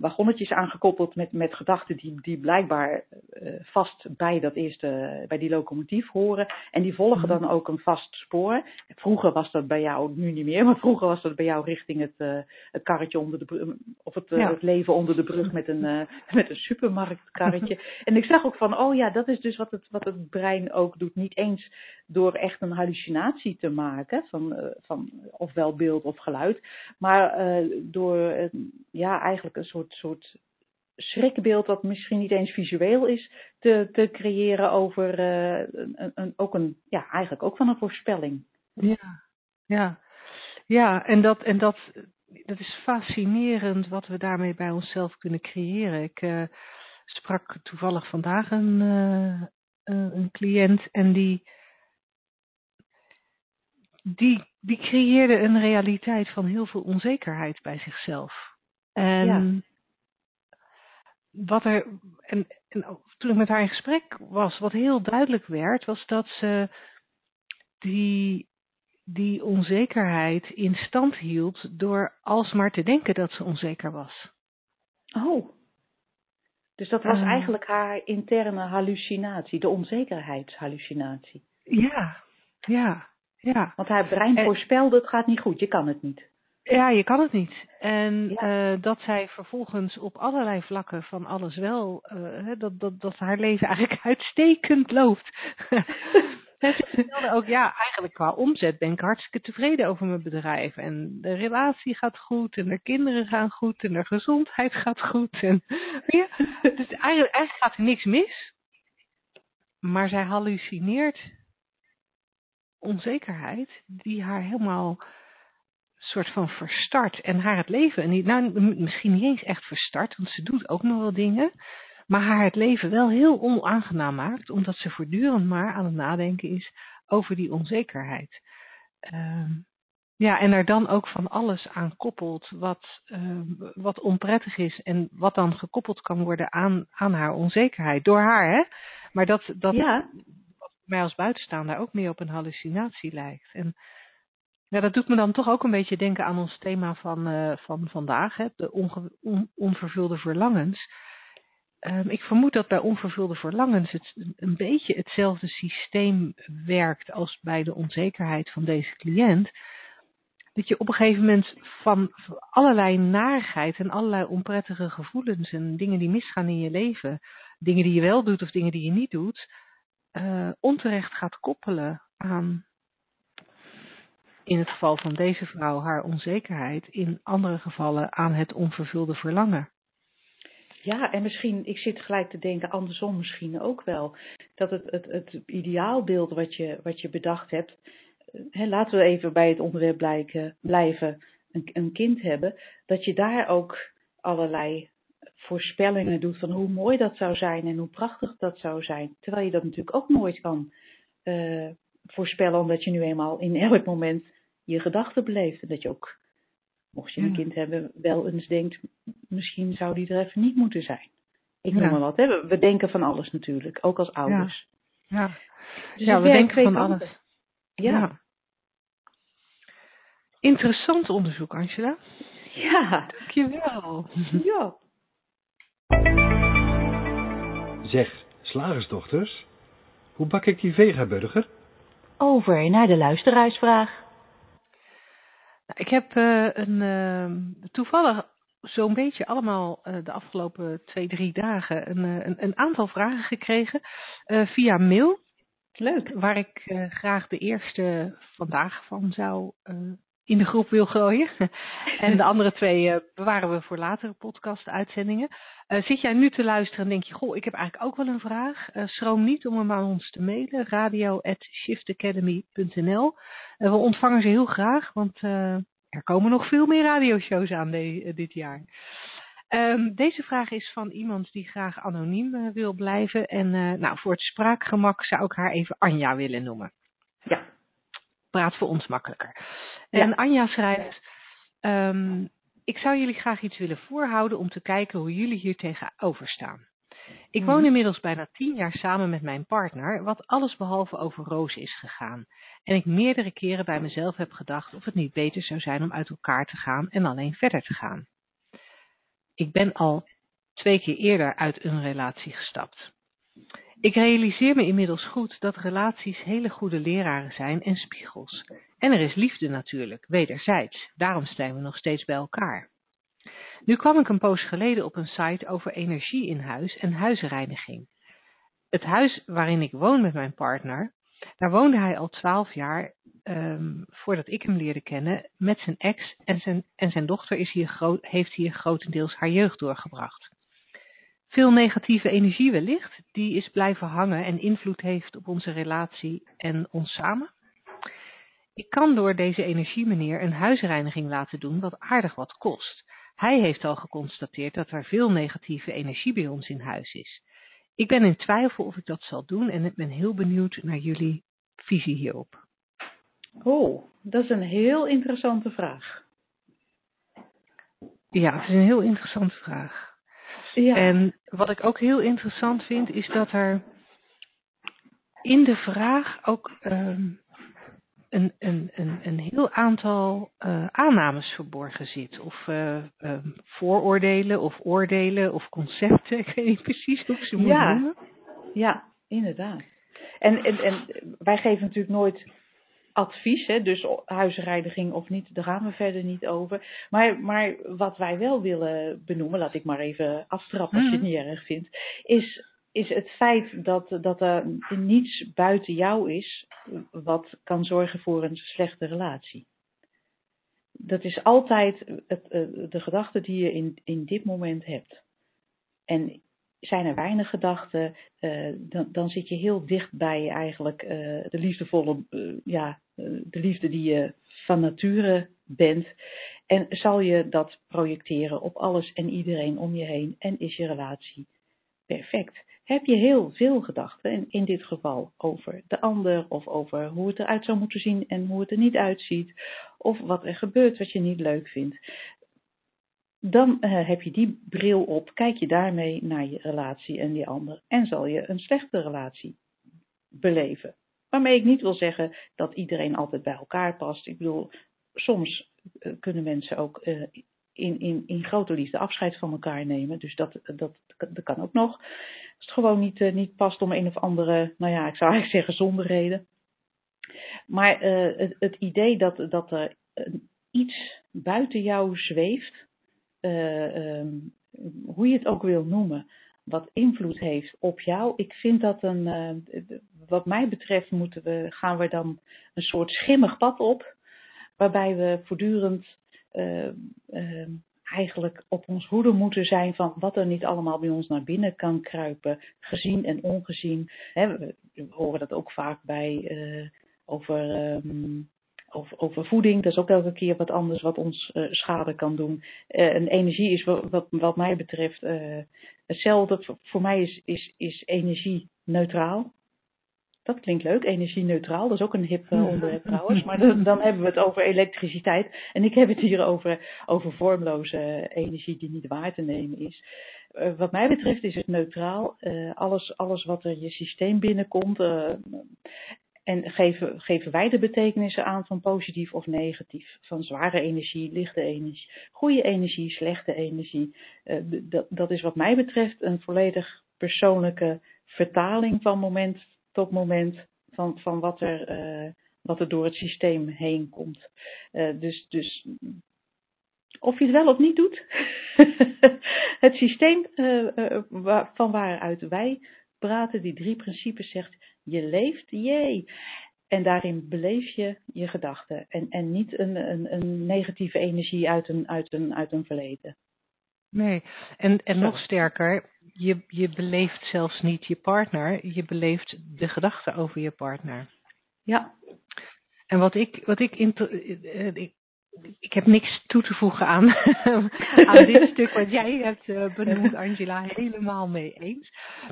wagonnetjes aangekoppeld met, met gedachten die, die blijkbaar uh, vast bij dat eerste, bij die locomotief horen. En die volgen dan ook een vast spoor. Vroeger was dat bij jou, nu niet meer, maar vroeger was dat bij jou richting het, uh, het karretje onder de brug, of het, uh, ja. het leven onder de brug met een, met een supermarktkarretje. en ik zag ook van, oh ja, dat is dus wat het, wat het brein ook doet. Niet eens door echt een hallucinatie te maken van, van ofwel beeld of geluid, maar door ja, eigenlijk een soort soort schrikbeeld dat misschien niet eens visueel is te, te creëren over uh, een, een, ook een, ja, eigenlijk ook van een voorspelling. Ja, ja. Ja, en dat, en dat, dat is fascinerend wat we daarmee bij onszelf kunnen creëren. Ik uh, sprak toevallig vandaag een, uh, een cliënt en die, die, die creëerde een realiteit van heel veel onzekerheid bij zichzelf. En ja wat er, en, en toen ik met haar in gesprek was, wat heel duidelijk werd, was dat ze die, die onzekerheid in stand hield door alsmaar te denken dat ze onzeker was. Oh, dus dat was uh, eigenlijk haar interne hallucinatie, de onzekerheidshallucinatie. Ja, ja, ja. Want haar brein en, voorspelde, het gaat niet goed, je kan het niet. Ja, je kan het niet. En ja. uh, dat zij vervolgens op allerlei vlakken van alles wel, uh, dat, dat, dat haar leven eigenlijk uitstekend loopt. En ze vertelde ook, ja, eigenlijk qua omzet ben ik hartstikke tevreden over mijn bedrijf. En de relatie gaat goed, en de kinderen gaan goed, en de gezondheid gaat goed. En, ja, dus eigenlijk, eigenlijk gaat er niks mis. Maar zij hallucineert onzekerheid die haar helemaal soort van verstart en haar het leven, en nou misschien niet eens echt verstart, want ze doet ook nog wel dingen, maar haar het leven wel heel onaangenaam maakt, omdat ze voortdurend maar aan het nadenken is over die onzekerheid. Uh, ja, en er dan ook van alles aan koppelt wat, uh, wat onprettig is en wat dan gekoppeld kan worden aan, aan haar onzekerheid. Door haar, hè? Maar dat, dat Ja, mij als buitenstaander ook meer op een hallucinatie lijkt. En ja, dat doet me dan toch ook een beetje denken aan ons thema van, uh, van vandaag, hè? de onvervulde verlangens. Um, ik vermoed dat bij onvervulde verlangens het een beetje hetzelfde systeem werkt als bij de onzekerheid van deze cliënt. Dat je op een gegeven moment van allerlei narigheid en allerlei onprettige gevoelens en dingen die misgaan in je leven, dingen die je wel doet of dingen die je niet doet, uh, onterecht gaat koppelen aan, in het geval van deze vrouw, haar onzekerheid, in andere gevallen aan het onvervulde verlangen. Ja, en misschien, ik zit gelijk te denken, andersom misschien ook wel. Dat het, het, het ideaalbeeld wat je, wat je bedacht hebt, hè, laten we even bij het onderwerp blijven, een, een kind hebben, dat je daar ook allerlei voorspellingen doet van hoe mooi dat zou zijn en hoe prachtig dat zou zijn. Terwijl je dat natuurlijk ook nooit kan uh, voorspellen, omdat je nu eenmaal in elk moment je gedachten beleeft. En dat je ook mocht je een kind hebben, wel eens denkt, misschien zou die er even niet moeten zijn. Ik noem Ja. maar wat, hè. We- we denken van alles natuurlijk, ook als ouders. Ja, Dus ja we denken van kanten. alles. Ja. Interessant onderzoek, Angela. Ja. Dankjewel. Ja. Zeg, slagersdochters, hoe bak ik die vegaburger? Over naar de luisteraarsvraag. Nou, Ik heb eh, een, eh, toevallig zo'n beetje allemaal eh, de afgelopen twee, drie dagen een, eh, een, een aantal vragen gekregen eh, via mail. Leuk. Waar ik eh, graag de eerste vandaag van zou eh, in de groep wil gooien. en de andere twee eh, bewaren we voor latere podcast-uitzendingen. Eh, zit jij nu te luisteren en denk je, goh, ik heb eigenlijk ook wel een vraag. Eh, schroom niet om hem aan ons te mailen. radio.shiftacademy.nl We ontvangen ze heel graag, want er komen nog veel meer radioshows aan de- dit jaar. Ehm, deze vraag is van iemand die graag anoniem wil blijven. En nou, voor het spraakgemak zou ik haar even Anja willen noemen. Ja. Praat voor ons makkelijker. Ja. En Anja schrijft... ehm, ik zou jullie graag iets willen voorhouden om te kijken hoe jullie hier tegenover staan. Ik woon Mhm. inmiddels bijna tien jaar samen met mijn partner, wat alles behalve over roos is gegaan. En ik meerdere keren bij mezelf heb gedacht of het niet beter zou zijn om uit elkaar te gaan en alleen verder te gaan. Ik ben al twee keer eerder uit een relatie gestapt. Ik realiseer me inmiddels goed dat relaties hele goede leraren zijn en spiegels. En er is liefde natuurlijk, wederzijds. Daarom zijn we nog steeds bij elkaar. Nu kwam ik een poos geleden op een site over energie in huis en huizenreiniging. Het huis waarin ik woon met mijn partner, daar woonde hij al twaalf jaar ehm, voordat ik hem leerde kennen met zijn ex en zijn, en zijn dochter is hier gro- heeft hier grotendeels haar jeugd doorgebracht. Veel negatieve energie wellicht, die is blijven hangen en invloed heeft op onze relatie en ons samen. Ik kan door deze energiemeneer een huisreiniging laten doen wat aardig wat kost. Hij heeft al geconstateerd dat er veel negatieve energie bij ons in huis is. Ik ben in twijfel of ik dat zal doen en ik ben heel benieuwd naar jullie visie hierop. Oh, dat is een heel interessante vraag. Ja, het is een heel interessante vraag. Ja. En wat ik ook heel interessant vind, is dat er in de vraag ook ehm, een, een, een, een heel aantal eh, aannames verborgen zit. Of eh, ehm, vooroordelen, of oordelen, of concepten. Ik weet niet precies hoe ik ze moet Ja. noemen. Ja, inderdaad. En, en, en wij geven natuurlijk nooit advies, hè, dus huisreiniging of niet, daar gaan we verder niet over. Maar, maar wat wij wel willen benoemen, laat ik maar even aftrappen als je het Mhm. niet erg vindt, is is het feit dat, dat er niets buiten jou is wat kan zorgen voor een slechte relatie. Dat is altijd het, de gedachte die je in, in dit moment hebt. En zijn er weinig gedachten, uh, dan, dan zit je heel dicht bij eigenlijk uh, de liefdevolle, uh, ja, de liefde die je van nature bent. En zal je dat projecteren op alles en iedereen om je heen en is je relatie perfect. Heb je heel veel gedachten, en in dit geval over de ander, of over hoe het eruit zou moeten zien en hoe het er niet uitziet, of wat er gebeurt wat je niet leuk vindt, dan uh, heb je die bril op, kijk je daarmee naar je relatie en die ander en zal je een slechte relatie beleven. Waarmee ik niet wil zeggen dat iedereen altijd bij elkaar past. Ik bedoel, soms uh, kunnen mensen ook uh, in, in, in grote liefde afscheid van elkaar nemen. Dus dat, dat, dat kan ook nog. Als het gewoon niet, niet past om een of andere, nou ja, ik zou eigenlijk zeggen zonder reden. Maar het, het idee dat, dat er iets buiten jou zweeft, uh, um, hoe je het ook wil noemen, wat invloed heeft op jou. Ik vind dat een, uh, wat mij betreft moeten we, gaan we dan een soort schimmig pad op, waarbij we voortdurend uh, eigenlijk op ons hoede moeten zijn van wat er niet allemaal bij ons naar binnen kan kruipen, gezien en ongezien. Hè, we, we horen dat ook vaak bij over um, over, over voeding. Dat is ook elke keer wat anders wat ons uh, schade kan doen. Uh, en energie is wat, wat, wat mij betreft uh, hetzelfde. Voor mij is, is, is energie neutraal. Dat klinkt leuk, energie neutraal. Dat is ook een hip onderwerp trouwens. Maar dan, dan, hebben we het over elektriciteit. En ik heb het hier over, over vormloze energie die niet waar te nemen is. Wat mij betreft is het neutraal. Alles, alles wat er je systeem binnenkomt. En geven, geven wij de betekenissen aan van positief of negatief, van zware energie, lichte energie, goede energie, slechte energie. Uh, dat is wat mij betreft een volledig persoonlijke vertaling van moment tot moment van, van wat, er, uh, wat er door het systeem heen komt. Uh, dus, dus of je het wel of niet doet, het systeem van waaruit wij praten, die drie principes zegt, je leeft, jee. En daarin beleef je je gedachten en, en niet een, een, een negatieve energie uit een, uit een, uit een verleden. Nee, en, en nog sterker, je, je beleeft zelfs niet je partner, je beleeft de gedachten over je partner. Ja. En wat ik, wat ik, ik, ik heb niks toe te voegen aan, aan dit stuk wat jij hebt uh, benoemd, Angela, helemaal mee eens.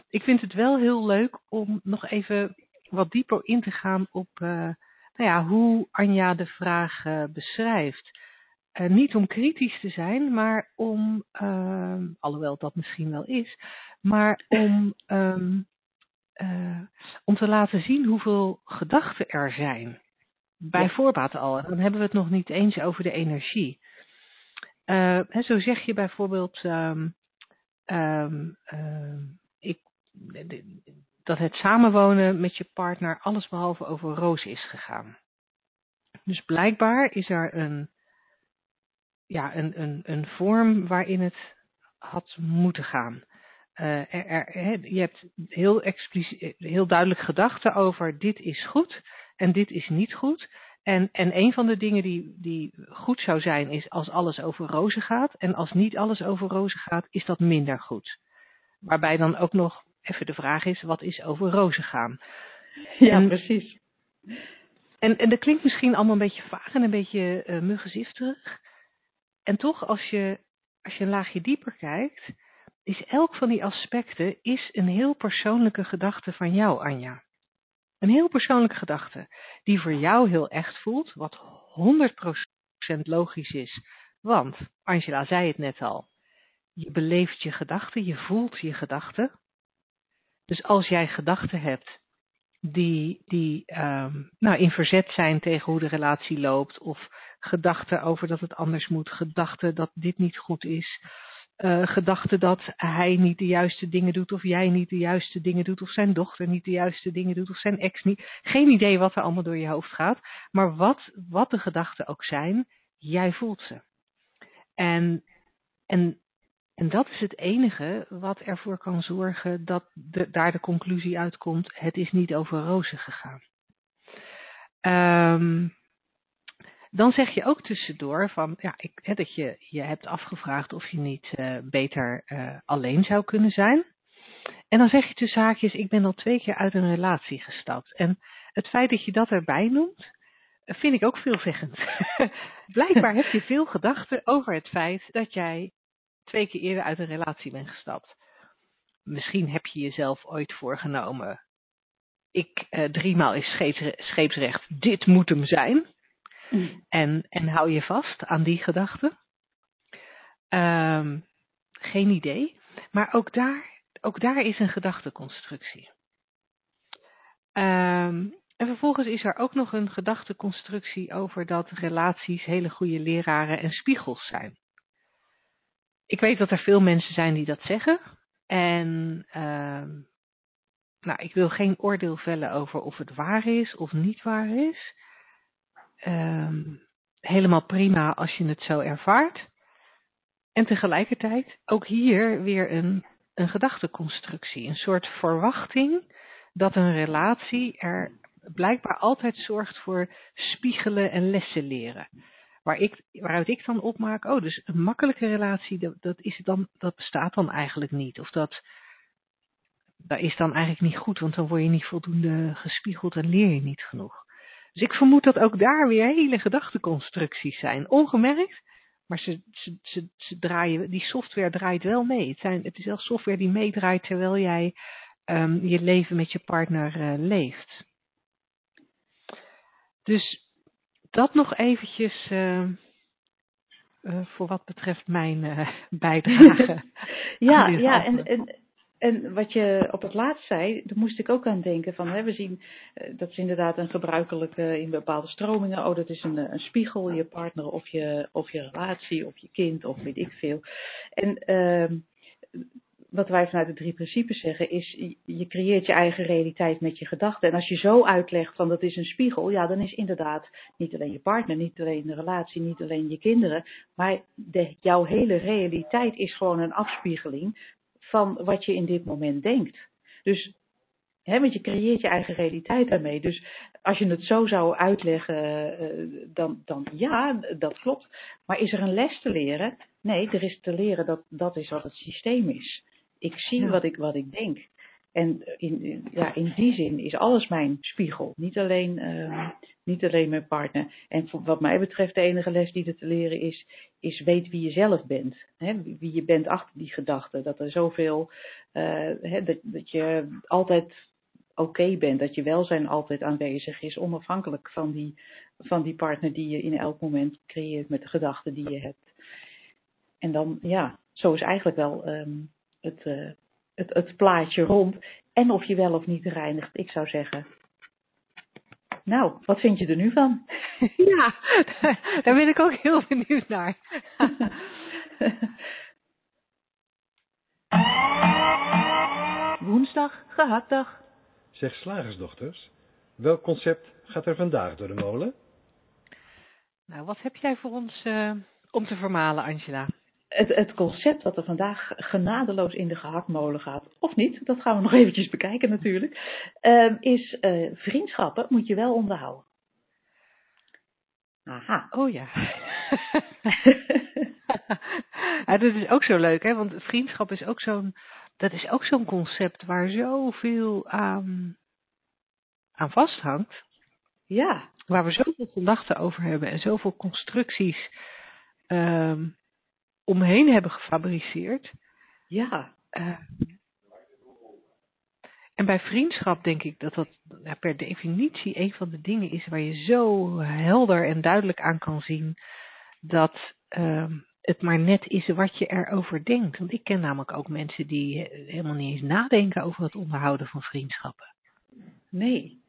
Ik vind het wel heel leuk om nog even wat dieper in te gaan op uh, nou ja, hoe Anja de vraag uh, beschrijft. niet om kritisch te zijn, maar om, alhoewel dat misschien wel is, maar om, um, om te laten zien hoeveel gedachten er zijn bij ja. voorbaat al. Dan hebben we het nog niet eens over de energie. Uh, hè, zo zeg je bijvoorbeeld um, um, uh, ik, dat het samenwonen met je partner allesbehalve over roos is gegaan. Dus blijkbaar is er een, ja, een, een, een vorm waarin het had moeten gaan. Uh, er, er, je hebt heel, expliciet, heel duidelijk gedachten over dit is goed en dit is niet goed. En, en een van de dingen die, die goed zou zijn, is als alles over rozen gaat. En als niet alles over rozen gaat, is dat minder goed. Waarbij dan ook nog even de vraag is, wat is over rozen gaan? Ja, en, precies. En, en dat klinkt misschien allemaal een beetje vaag en een beetje uh, muggenzifterig. En toch, als je, als je een laagje dieper kijkt, is elk van die aspecten is een heel persoonlijke gedachte van jou, Anja. Een heel persoonlijke gedachte, die voor jou heel echt voelt, wat 100% logisch is. Want, Angela zei het net al, je beleeft je gedachten, je voelt je gedachten. Dus als jij gedachten hebt die, die um, nou, in verzet zijn tegen hoe de relatie loopt, of gedachten over dat het anders moet, gedachten dat dit niet goed is, uh, gedachte dat hij niet de juiste dingen doet, of jij niet de juiste dingen doet, of zijn dochter niet de juiste dingen doet, of zijn ex niet. Geen idee wat er allemaal door je hoofd gaat, maar wat, wat de gedachten ook zijn, jij voelt ze. En, en, En dat is het enige wat ervoor kan zorgen dat de, daar de conclusie uitkomt: het is niet over rozen gegaan. Um, dan zeg je ook tussendoor van, ja, ik, hè, dat je je hebt afgevraagd of je niet uh, beter uh, alleen zou kunnen zijn. En dan zeg je tussen haakjes, ik ben al twee keer uit een relatie gestapt. En het feit dat je dat erbij noemt, vind ik ook veelzeggend. Blijkbaar heb je veel gedachten over het feit dat jij twee keer eerder uit een relatie bent gestapt. Misschien heb je jezelf ooit voorgenomen, ik uh, driemaal is scheepsrecht, dit moet hem zijn. Mm. En, en hou je vast aan die gedachte? Um, geen idee. Maar ook daar, ook daar is een gedachteconstructie. Um, en vervolgens is er ook nog een gedachteconstructie over dat relaties hele goede leraren en spiegels zijn. Ik weet dat er veel mensen zijn die dat zeggen. En uh, nou, ik wil geen oordeel vellen over of het waar is of niet waar is um, helemaal prima als je het zo ervaart. En tegelijkertijd ook hier weer een, een gedachteconstructie, een soort verwachting dat een relatie er blijkbaar altijd zorgt voor spiegelen en lessen leren. Waar ik, waaruit ik dan opmaak, oh, dus een makkelijke relatie, dat, dat, is dan, dat bestaat dan eigenlijk niet. Of dat, dat is dan eigenlijk niet goed, want dan word je niet voldoende gespiegeld en leer je niet genoeg. Dus ik vermoed dat ook daar weer hele gedachteconstructies zijn. Ongemerkt, maar ze, ze, ze, ze, draaien, die software draait wel mee. Het, zijn, het is wel software die meedraait terwijl jij um, je leven met je partner uh, leeft. Dus dat nog eventjes uh, uh, voor wat betreft mijn bijdrage. ja, ja en, en en wat je op het laatst zei, daar moest ik ook aan denken. Van, hè, we zien, eh, dat is inderdaad een gebruikelijke in bepaalde stromingen. Oh, dat is een, een spiegel, je partner of je, of je relatie of je kind of weet ik veel. En uh, wat wij vanuit de drie principes zeggen is, je creëert je eigen realiteit met je gedachten. En als je zo uitlegt van dat is een spiegel, ja, dan is inderdaad niet alleen je partner, niet alleen de relatie, niet alleen je kinderen, maar de, jouw hele realiteit is gewoon een afspiegeling van wat je in dit moment denkt. Dus, hè, want je creëert je eigen realiteit daarmee. Dus als je het zo zou uitleggen, uh, dan, dan ja, dat klopt. Maar is er een les te leren? Nee, er is te leren dat dat is wat het systeem is. Ik zie wat, ik, wat ik denk. En in, ja, in die zin is alles mijn spiegel. Niet alleen, uh, niet alleen mijn partner. En wat mij betreft, de enige les die er te leren is, is weet wie je zelf bent. Hè? Wie je bent achter die gedachten. Dat er zoveel, uh, hè, dat, dat je altijd oké bent. Dat je welzijn altijd aanwezig is. Onafhankelijk van die, van die partner die je in elk moment creëert met de gedachten die je hebt. En dan, ja, zo is eigenlijk wel um, het. Uh, het, het plaatje rond. En of je wel of niet reinigt. Ik zou zeggen, nou, wat vind je er nu van? Ja, daar ben ik ook heel benieuwd naar. Woensdag, gehaktdag. Zeg slagersdochters, welk concept gaat er vandaag door de molen? Nou, wat heb jij voor ons uh, om te vermalen, Angela? Het, het, concept wat er vandaag genadeloos in de gehaktmolen gaat, of niet, dat gaan we nog eventjes bekijken natuurlijk, uh, is uh, vriendschappen moet je wel onderhouden. Aha. Oh ja. ja. Dat is ook zo leuk, hè? Want vriendschap is ook zo'n, dat is ook zo'n concept waar zoveel aan, aan vasthangt. Ja. Waar we zoveel gedachten over hebben en zoveel constructies um, omheen hebben gefabriceerd. Ja. Uh, en bij vriendschap denk ik dat dat per definitie een van de dingen is waar je zo helder en duidelijk aan kan zien dat uh, het maar net is wat je erover denkt. Want ik ken namelijk ook mensen die helemaal niet eens nadenken over het onderhouden van vriendschappen. Nee,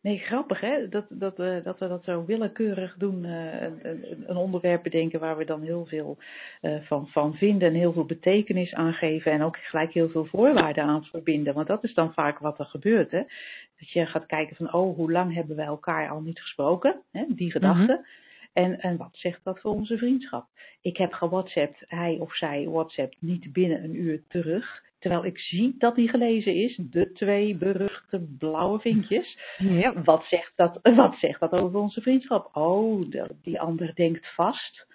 Nee, grappig hè, dat, dat, uh, dat we dat zo willekeurig doen, uh, een, een, onderwerp bedenken waar we dan heel veel uh, van, van vinden en heel veel betekenis aan geven en ook gelijk heel veel voorwaarden aan verbinden. Want dat is dan vaak wat er gebeurt hè. Dat je gaat kijken van, oh, hoe lang hebben we elkaar al niet gesproken, hè, die gedachte. Mm -hmm. En, en wat zegt dat voor onze vriendschap? Ik heb gewhatsappt, hij of zij WhatsApp niet binnen een uur terug. Terwijl ik zie dat die gelezen is, de twee beruchte blauwe vinkjes. Ja. Wat, zegt dat, wat zegt dat over onze vriendschap? Oh, die ander denkt vast.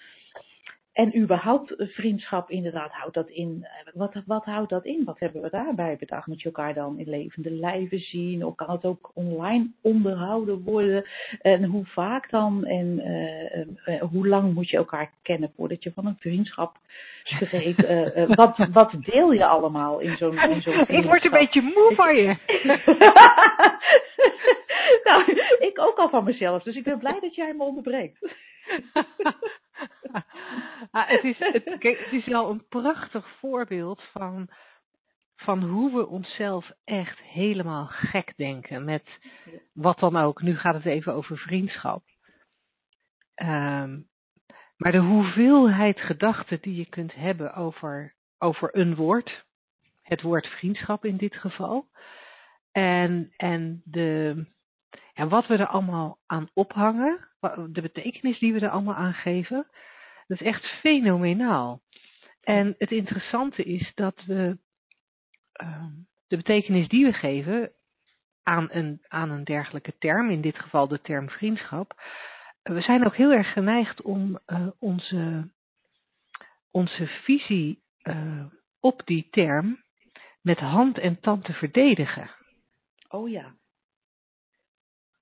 En überhaupt vriendschap, inderdaad, houdt dat in. Eh, wat, wat houdt dat in? Wat hebben we daarbij bedacht? Moet je elkaar dan in levende lijven zien? Of kan het ook online onderhouden worden? En hoe vaak dan? En uh, uh, hoe lang moet je elkaar kennen voordat je van een vriendschap spreekt? wat, wat deel je allemaal in zo'n in zo'n Ik word een beetje moe van je. nou, ik ook al van mezelf. Dus ik ben blij dat jij me onderbreekt. ah, het, is, het, is wel een prachtig voorbeeld van, van hoe we onszelf echt helemaal gek denken. Met wat dan ook. Nu gaat het even over vriendschap. Um, maar de hoeveelheid gedachten die je kunt hebben over, over een woord. Het woord vriendschap in dit geval. En, en, de, en wat we er allemaal aan ophangen. De betekenis die we er allemaal aan geven. Dat is echt fenomenaal. En het interessante is dat we uh, de betekenis die we geven aan een, aan een dergelijke term, in dit geval de term vriendschap, we zijn ook heel erg geneigd om uh, onze, onze visie uh, op die term met hand en tand te verdedigen. Oh ja.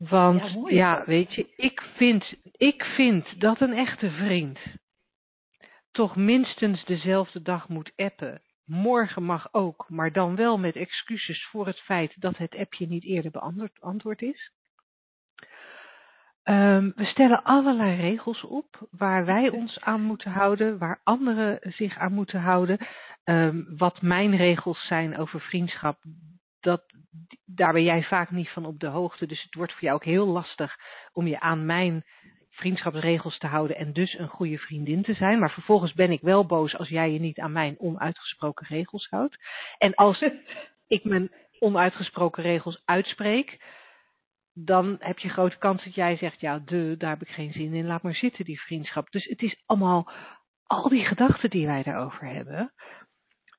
Want ja, weet je, ik vind, ik vind dat een echte vriend toch minstens dezelfde dag moet appen. Morgen mag ook, maar dan wel met excuses voor het feit dat het appje niet eerder beantwoord is. Um, we stellen allerlei regels op waar wij ons aan moeten houden, waar anderen zich aan moeten houden. Um, wat mijn regels zijn over vriendschap, dat, daar ben jij vaak niet van op de hoogte. Dus het wordt voor jou ook heel lastig om je aan mijn vriendschapsregels te houden en dus een goede vriendin te zijn. Maar vervolgens ben ik wel boos als jij je niet aan mijn onuitgesproken regels houdt. En als ik mijn onuitgesproken regels uitspreek, dan heb je grote kans dat jij zegt, ja, de, daar heb ik geen zin in, laat maar zitten die vriendschap. Dus het is allemaal, al die gedachten die wij daarover hebben,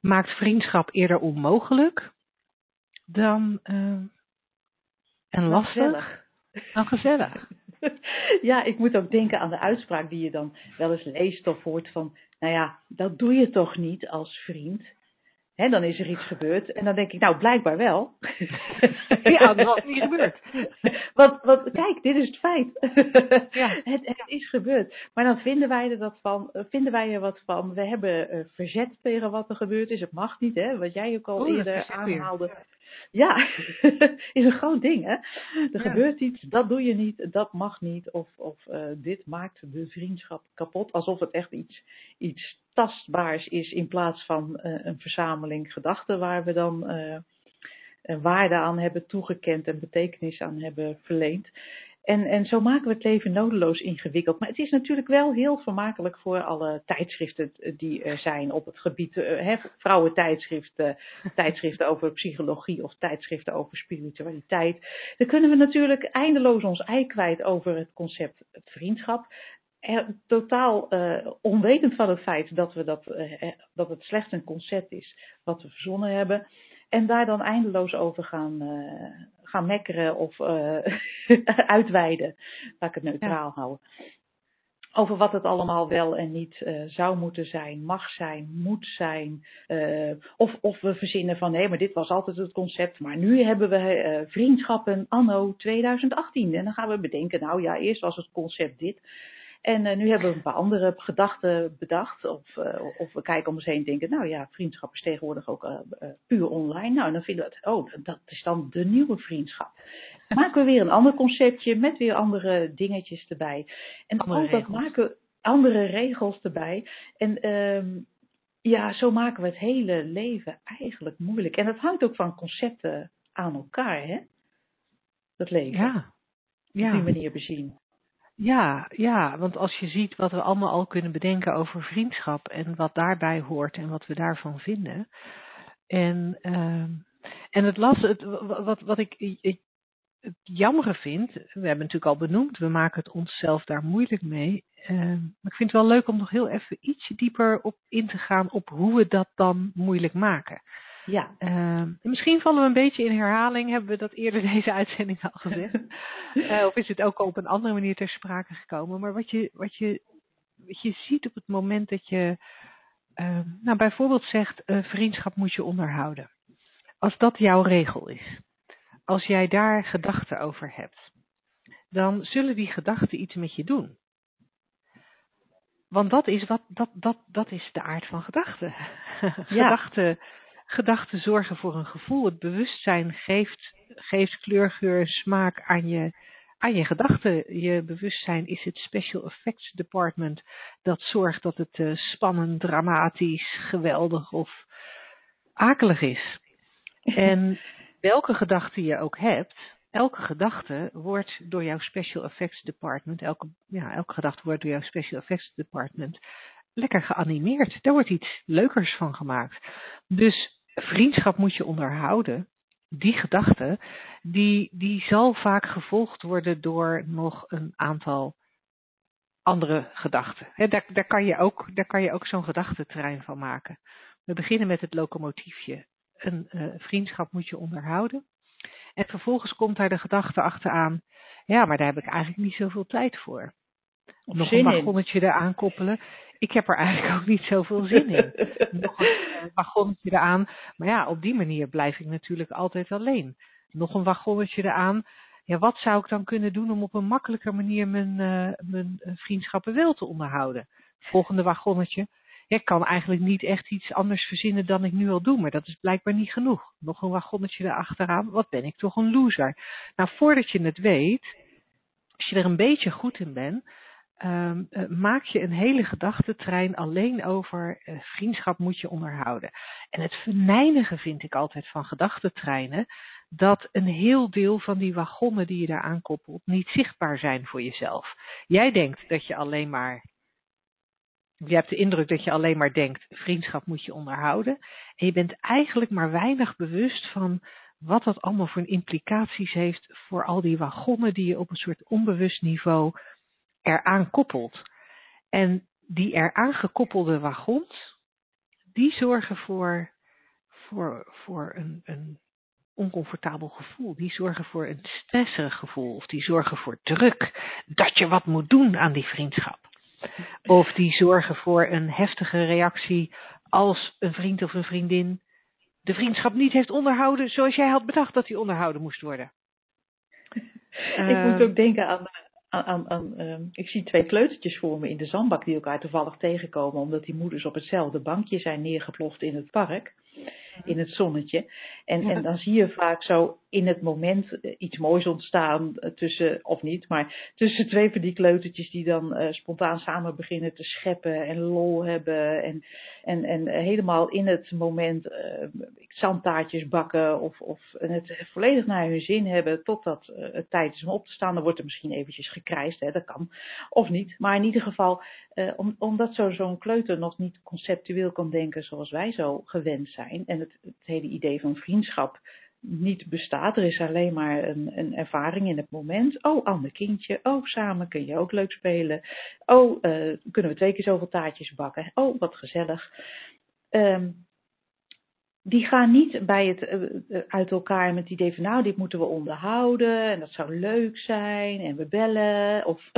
maakt vriendschap eerder onmogelijk dan uh, en lastig dan gezellig. Ja, ik moet ook denken aan de uitspraak die je dan wel eens leest of hoort van, nou ja, dat doe je toch niet als vriend? Hè, dan is er iets gebeurd en dan denk ik, nou blijkbaar wel. Ja, dat was niet gebeurd. Want, want kijk, dit is het feit. Ja. Het, het is gebeurd. Maar dan vinden wij er, dat van, vinden wij er wat van. We hebben uh, verzet tegen wat er gebeurd is. Het mag niet, hè? Wat jij ook al Oeh, eerder is aanhaalde. Ja, is een groot ding, hè? Er Ja. gebeurt iets, dat doe je niet, dat mag niet. Of, of uh, dit maakt de vriendschap kapot. Alsof het echt iets, iets tastbaars is in plaats van uh, een verzameling gedachten waar we dan uh, een waarde aan hebben toegekend en betekenis aan hebben verleend. En, en zo maken we het leven nodeloos ingewikkeld. Maar het is natuurlijk wel heel vermakelijk voor alle tijdschriften die er zijn op het gebied. Uh, hè, vrouwentijdschriften, tijdschriften over psychologie of tijdschriften over spiritualiteit. Dan kunnen we natuurlijk eindeloos ons ei kwijt over het concept vriendschap. Er, totaal uh, onwetend van het feit dat, we dat, uh, dat het slechts een concept is wat we verzonnen hebben. En daar dan eindeloos over gaan, uh, gaan mekkeren of uh, uitweiden. Laat ik het neutraal ja. houden. Over wat het allemaal wel en niet uh, zou moeten zijn, mag zijn, moet zijn. Of, of we verzinnen van nee, maar dit was altijd het concept. Maar nu hebben we vriendschappen anno 2018. En dan gaan we bedenken, nou ja, eerst was het concept dit. En uh, nu hebben we een paar andere gedachten bedacht. Of, uh, of we kijken om ons heen en denken, nou ja, vriendschap is tegenwoordig ook uh, puur online. Nou, dan vinden we het, oh, dat is dan de nieuwe vriendschap. Maken we weer een ander conceptje met weer andere dingetjes erbij. En andere al dat regels. maken we andere regels erbij. En um, ja, zo maken we het hele leven eigenlijk moeilijk. En dat hangt ook van concepten aan elkaar, hè? Dat leven. Ja. ja. Op die manier bezien. Ja, ja, want als je ziet wat we allemaal al kunnen bedenken over vriendschap en wat daarbij hoort en wat we daarvan vinden. En, uh, en het las, het, wat, wat ik, het jammer vind, we hebben natuurlijk al benoemd, we maken het onszelf daar moeilijk mee. Uh, maar ik vind het wel leuk om nog heel even iets dieper op in te gaan op hoe we dat dan moeilijk maken. Ja. Uh, misschien vallen we een beetje in herhaling, hebben we dat eerder deze uitzending al gezegd. uh, of is het ook al op een andere manier ter sprake gekomen. Maar wat je, wat je, wat je ziet op het moment dat je ehm, nou, bijvoorbeeld zegt, vriendschap moet je onderhouden. Als dat jouw regel is als jij daar gedachten over hebt, dan zullen die gedachten iets met je doen. Want dat is, wat, dat, dat, dat is de aard van gedachten. gedachten, gedachten zorgen voor een gevoel. Het bewustzijn geeft, geeft kleur, geur, smaak aan je, aan je gedachten. Je bewustzijn is het Special Effects Department dat zorgt dat het uh, spannend, dramatisch, geweldig of akelig is. En welke gedachte je ook hebt, elke gedachte wordt door jouw Special Effects Department, elke, ja, elke gedachte wordt door jouw Special Effects Department lekker geanimeerd. Daar wordt iets leukers van gemaakt. Dus vriendschap moet je onderhouden. Die gedachte, die, die zal vaak gevolgd worden door nog een aantal andere gedachten. daar, daar kan je ook, daar kan je ook zo'n gedachtentrein van maken. We beginnen met het locomotiefje een uh, vriendschap moet je onderhouden. En vervolgens komt daar de gedachte achteraan, ja, maar daar heb ik eigenlijk niet zoveel tijd voor. Nog een wagonnetje eraan koppelen. Ik heb er eigenlijk ook niet zoveel zin in. Nog een uh, wagonnetje eraan. Maar ja, op die manier blijf ik natuurlijk altijd alleen. Nog een wagonnetje eraan. Ja, wat zou ik dan kunnen doen om op een makkelijker manier mijn, uh, mijn vriendschappen wel te onderhouden? Volgende wagonnetje ik kan eigenlijk niet echt iets anders verzinnen dan ik nu al doe, maar dat is blijkbaar niet genoeg. Nog een wagonnetje erachteraan, wat ben ik toch een loser. Nou, voordat je het weet, als je er een beetje goed in bent, um, uh, maak je een hele gedachtentrein alleen over uh, vriendschap moet je onderhouden. En het venijnige vind ik altijd van gedachtentreinen, dat een heel deel van die wagonnen die je daar aankoppelt niet zichtbaar zijn voor jezelf. Jij denkt dat je alleen maar je hebt de indruk dat je alleen maar denkt, vriendschap moet je onderhouden. En je bent eigenlijk maar weinig bewust van wat dat allemaal voor implicaties heeft voor al die wagonnen die je op een soort onbewust niveau eraan koppelt. En die eraan gekoppelde wagons, die zorgen voor, voor, voor een, een oncomfortabel gevoel. Die zorgen voor een stresserig gevoel. Of die zorgen voor druk. Dat je wat moet doen aan die vriendschap. Of die zorgen voor een heftige reactie als een vriend of een vriendin de vriendschap niet heeft onderhouden zoals jij had bedacht dat die onderhouden moest worden. Ik moet ook denken aan, aan, aan um, ik zie twee kleutertjes voor me in de zandbak die elkaar toevallig tegenkomen omdat die moeders op hetzelfde bankje zijn neergeploft in het park in het zonnetje. En, en dan zie je vaak zo in het moment eh, iets moois ontstaan eh, tussen, of niet, maar tussen twee van die kleutertjes die dan uh, spontaan samen beginnen te scheppen en lol hebben. En, en, en helemaal in het moment uh, zandtaartjes bakken of, of het volledig naar hun zin hebben totdat uh, het tijd is om op te staan. Dan wordt er misschien eventjes gekrijsd, hè, dat kan. Of niet. Maar in ieder geval, om, omdat zo'n kleuter nog niet conceptueel kan denken zoals wij zo gewend zijn. En het, hele idee van vriendschap niet bestaat. Er is alleen maar een, een ervaring in het moment. Oh, ander kindje. Oh, samen kun je ook leuk spelen. Oh, uh, kunnen we twee keer zoveel taartjes bakken. Oh, wat gezellig. Um, die gaan niet bij het uh, uit elkaar met het idee van nou, dit moeten we onderhouden en dat zou leuk zijn en we bellen of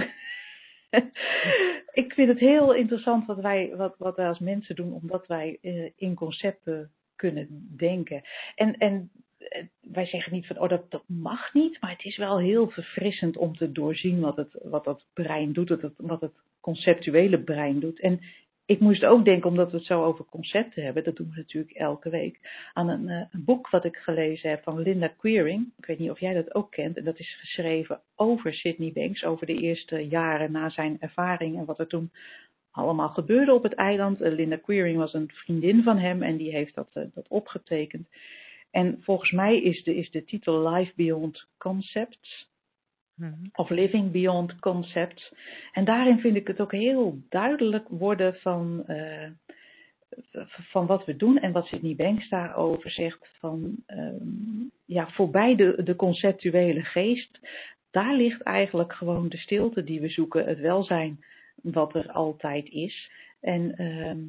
ik vind het heel interessant wat wij, wat, wat wij als mensen doen, omdat wij in concepten kunnen denken. En, en eh, wij zeggen niet van, oh dat, dat mag niet, maar het is wel heel verfrissend om te doorzien wat het, wat dat brein doet, wat het, wat het conceptuele brein doet. En ik moest ook denken, omdat we het zo over concepten hebben, dat doen we natuurlijk elke week, aan een, uh, een, boek wat ik gelezen heb van Linda Queering. Ik weet niet of jij dat ook kent. En dat is geschreven over Sydney Banks, over de eerste jaren na zijn ervaring en wat er toen allemaal gebeurde op het eiland. Uh, Linda Queering was een vriendin van hem en die heeft dat, uh, dat opgetekend. En volgens mij is de, is de titel Life Beyond Concepts. Mm-hmm. Of Living Beyond Concepts. En daarin vind ik het ook heel duidelijk worden van, uh, van wat we doen en wat Sidney Banks daarover zegt. Van, um, ja, voorbij de, de conceptuele geest, daar ligt eigenlijk gewoon de stilte die we zoeken, het welzijn wat er altijd is. En ehm,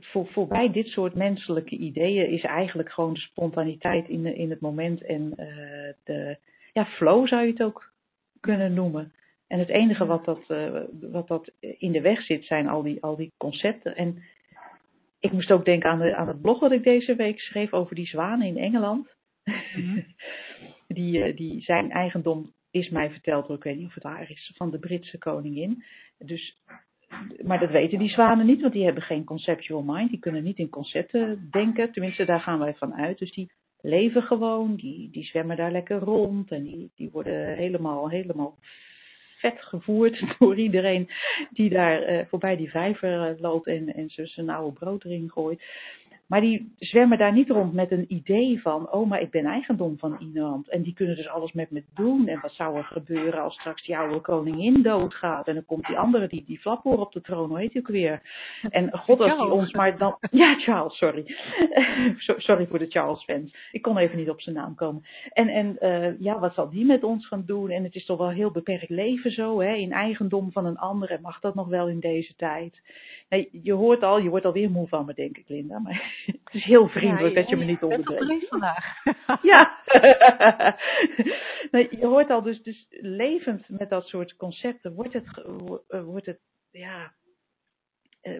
voor, voorbij dit soort menselijke ideeën is eigenlijk gewoon de spontaniteit in, de, in het moment en uh, de ja, flow zou je het ook kunnen noemen. En het enige wat dat, uh, wat dat in de weg zit zijn al die, al die concepten. En ik moest ook denken aan, de, aan het blog wat ik deze week schreef over die zwanen in Engeland. Mm-hmm. die, uh, die zijn eigendom is mij verteld, ik weet niet of het waar is, van de Britse koningin. Dus maar dat weten die zwanen niet, want die hebben geen conceptual mind. Die kunnen niet in concepten denken. Tenminste, daar gaan wij van uit. Dus die leven gewoon, die, die zwemmen daar lekker rond. En die, die worden helemaal, helemaal vet gevoerd door iedereen die daar uh, voorbij die vijver uh, loopt en, en zijn oude brood erin gooit. Maar die zwemmen daar niet rond met een idee van, oh, maar ik ben eigendom van iemand. En die kunnen dus alles met me doen. En wat zou er gebeuren als straks die oude koningin doodgaat? En dan komt die andere, die, die flaphoor op de troon, hoe heet hij ook weer? En god, als die ons maar dan... Ja, Charles, sorry. sorry voor de Charles-fans. Ik kon even niet op zijn naam komen. En, en uh, ja, wat zal die met ons gaan doen? En het is toch wel heel beperkt leven zo, hè? In eigendom van een ander. En mag dat nog wel in deze tijd? Nee, je hoort al, je wordt alweer moe van me, denk ik, Linda. Maar het is heel vriendelijk ja, dat je me niet onderbreekt. vandaag. ja. je hoort al, dus, dus levend met dat soort concepten wordt het, wordt het ja,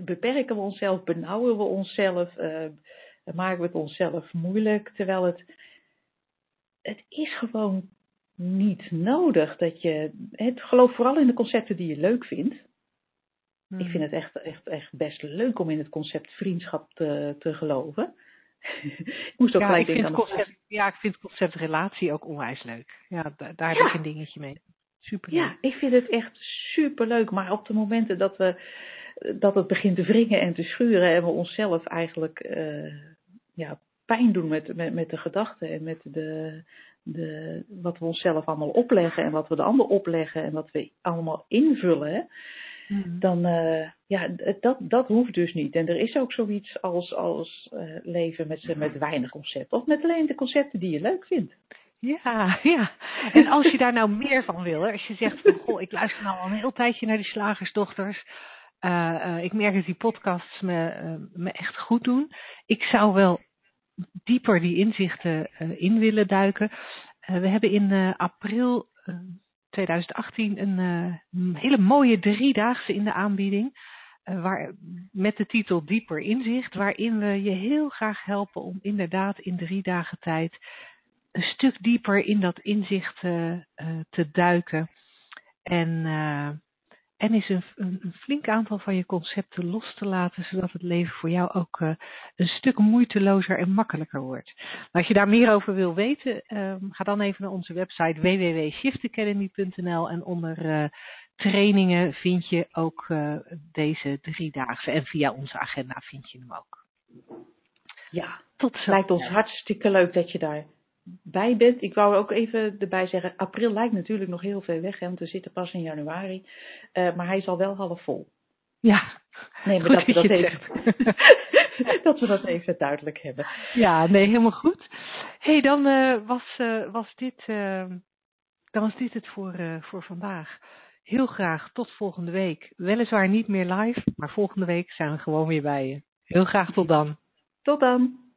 beperken we onszelf, benauwen we onszelf, uh, maken we het onszelf moeilijk, terwijl het, het is gewoon niet nodig dat je, het geloof vooral in de concepten die je leuk vindt. Ik vind het echt, echt, echt best leuk om in het concept vriendschap te, te geloven. ik moest ook ja, gelijk denken aan concept, Ja, ik vind het concept relatie ook onwijs leuk. Ja, daar, daar heb ik een dingetje mee. Super Ja, ik vind het echt super leuk. Maar op de momenten dat, we, dat het begint te wringen en te schuren en we onszelf eigenlijk uh, ja, pijn doen met, met, met de gedachten en met de, de, wat we onszelf allemaal opleggen en wat we de ander opleggen en wat we allemaal invullen. Hmm. Dan, uh, ja, dat, dat hoeft dus niet. En er is ook zoiets als, als uh, leven met, met weinig concepten. Of met alleen de concepten die je leuk vindt. Ja, ja. En als je daar nou meer van wil, hè, als je zegt van, goh, ik luister nou al een heel tijdje naar die slagersdochters. Uh, ik merk dat die podcasts me, me echt goed doen. Ik zou wel dieper die inzichten in willen duiken. we hebben in april 2018 een uh, hele mooie driedaagse in de aanbieding. Uh, waar, met de titel Dieper Inzicht, waarin we je heel graag helpen om inderdaad in drie dagen tijd een stuk dieper in dat inzicht uh, te duiken. En en is een, een, flink aantal van je concepten los te laten, zodat het leven voor jou ook uh, een stuk moeitelozer en makkelijker wordt. Als je daar meer over wil weten, uh, ga dan even naar onze website www.shiftacademy.nl en onder uh, trainingen vind je ook uh, deze driedaagse. En via onze agenda vind je hem ook. Ja, tot zo. Lijkt ons hartstikke leuk dat je daar bij bent. Ik wou ook even erbij zeggen, april lijkt natuurlijk nog heel ver weg, hè, want we zitten pas in januari. Uh, maar hij is al wel half vol. Ja, nee, maar dat, we dat, even, dat we dat even duidelijk hebben. Ja, nee, helemaal goed. hey, dan uh, was, uh, was dit, dan was dit het voor, voor vandaag. Heel graag tot volgende week. Weliswaar niet meer live, maar volgende week zijn we gewoon weer bij je. Heel graag tot dan. Tot dan.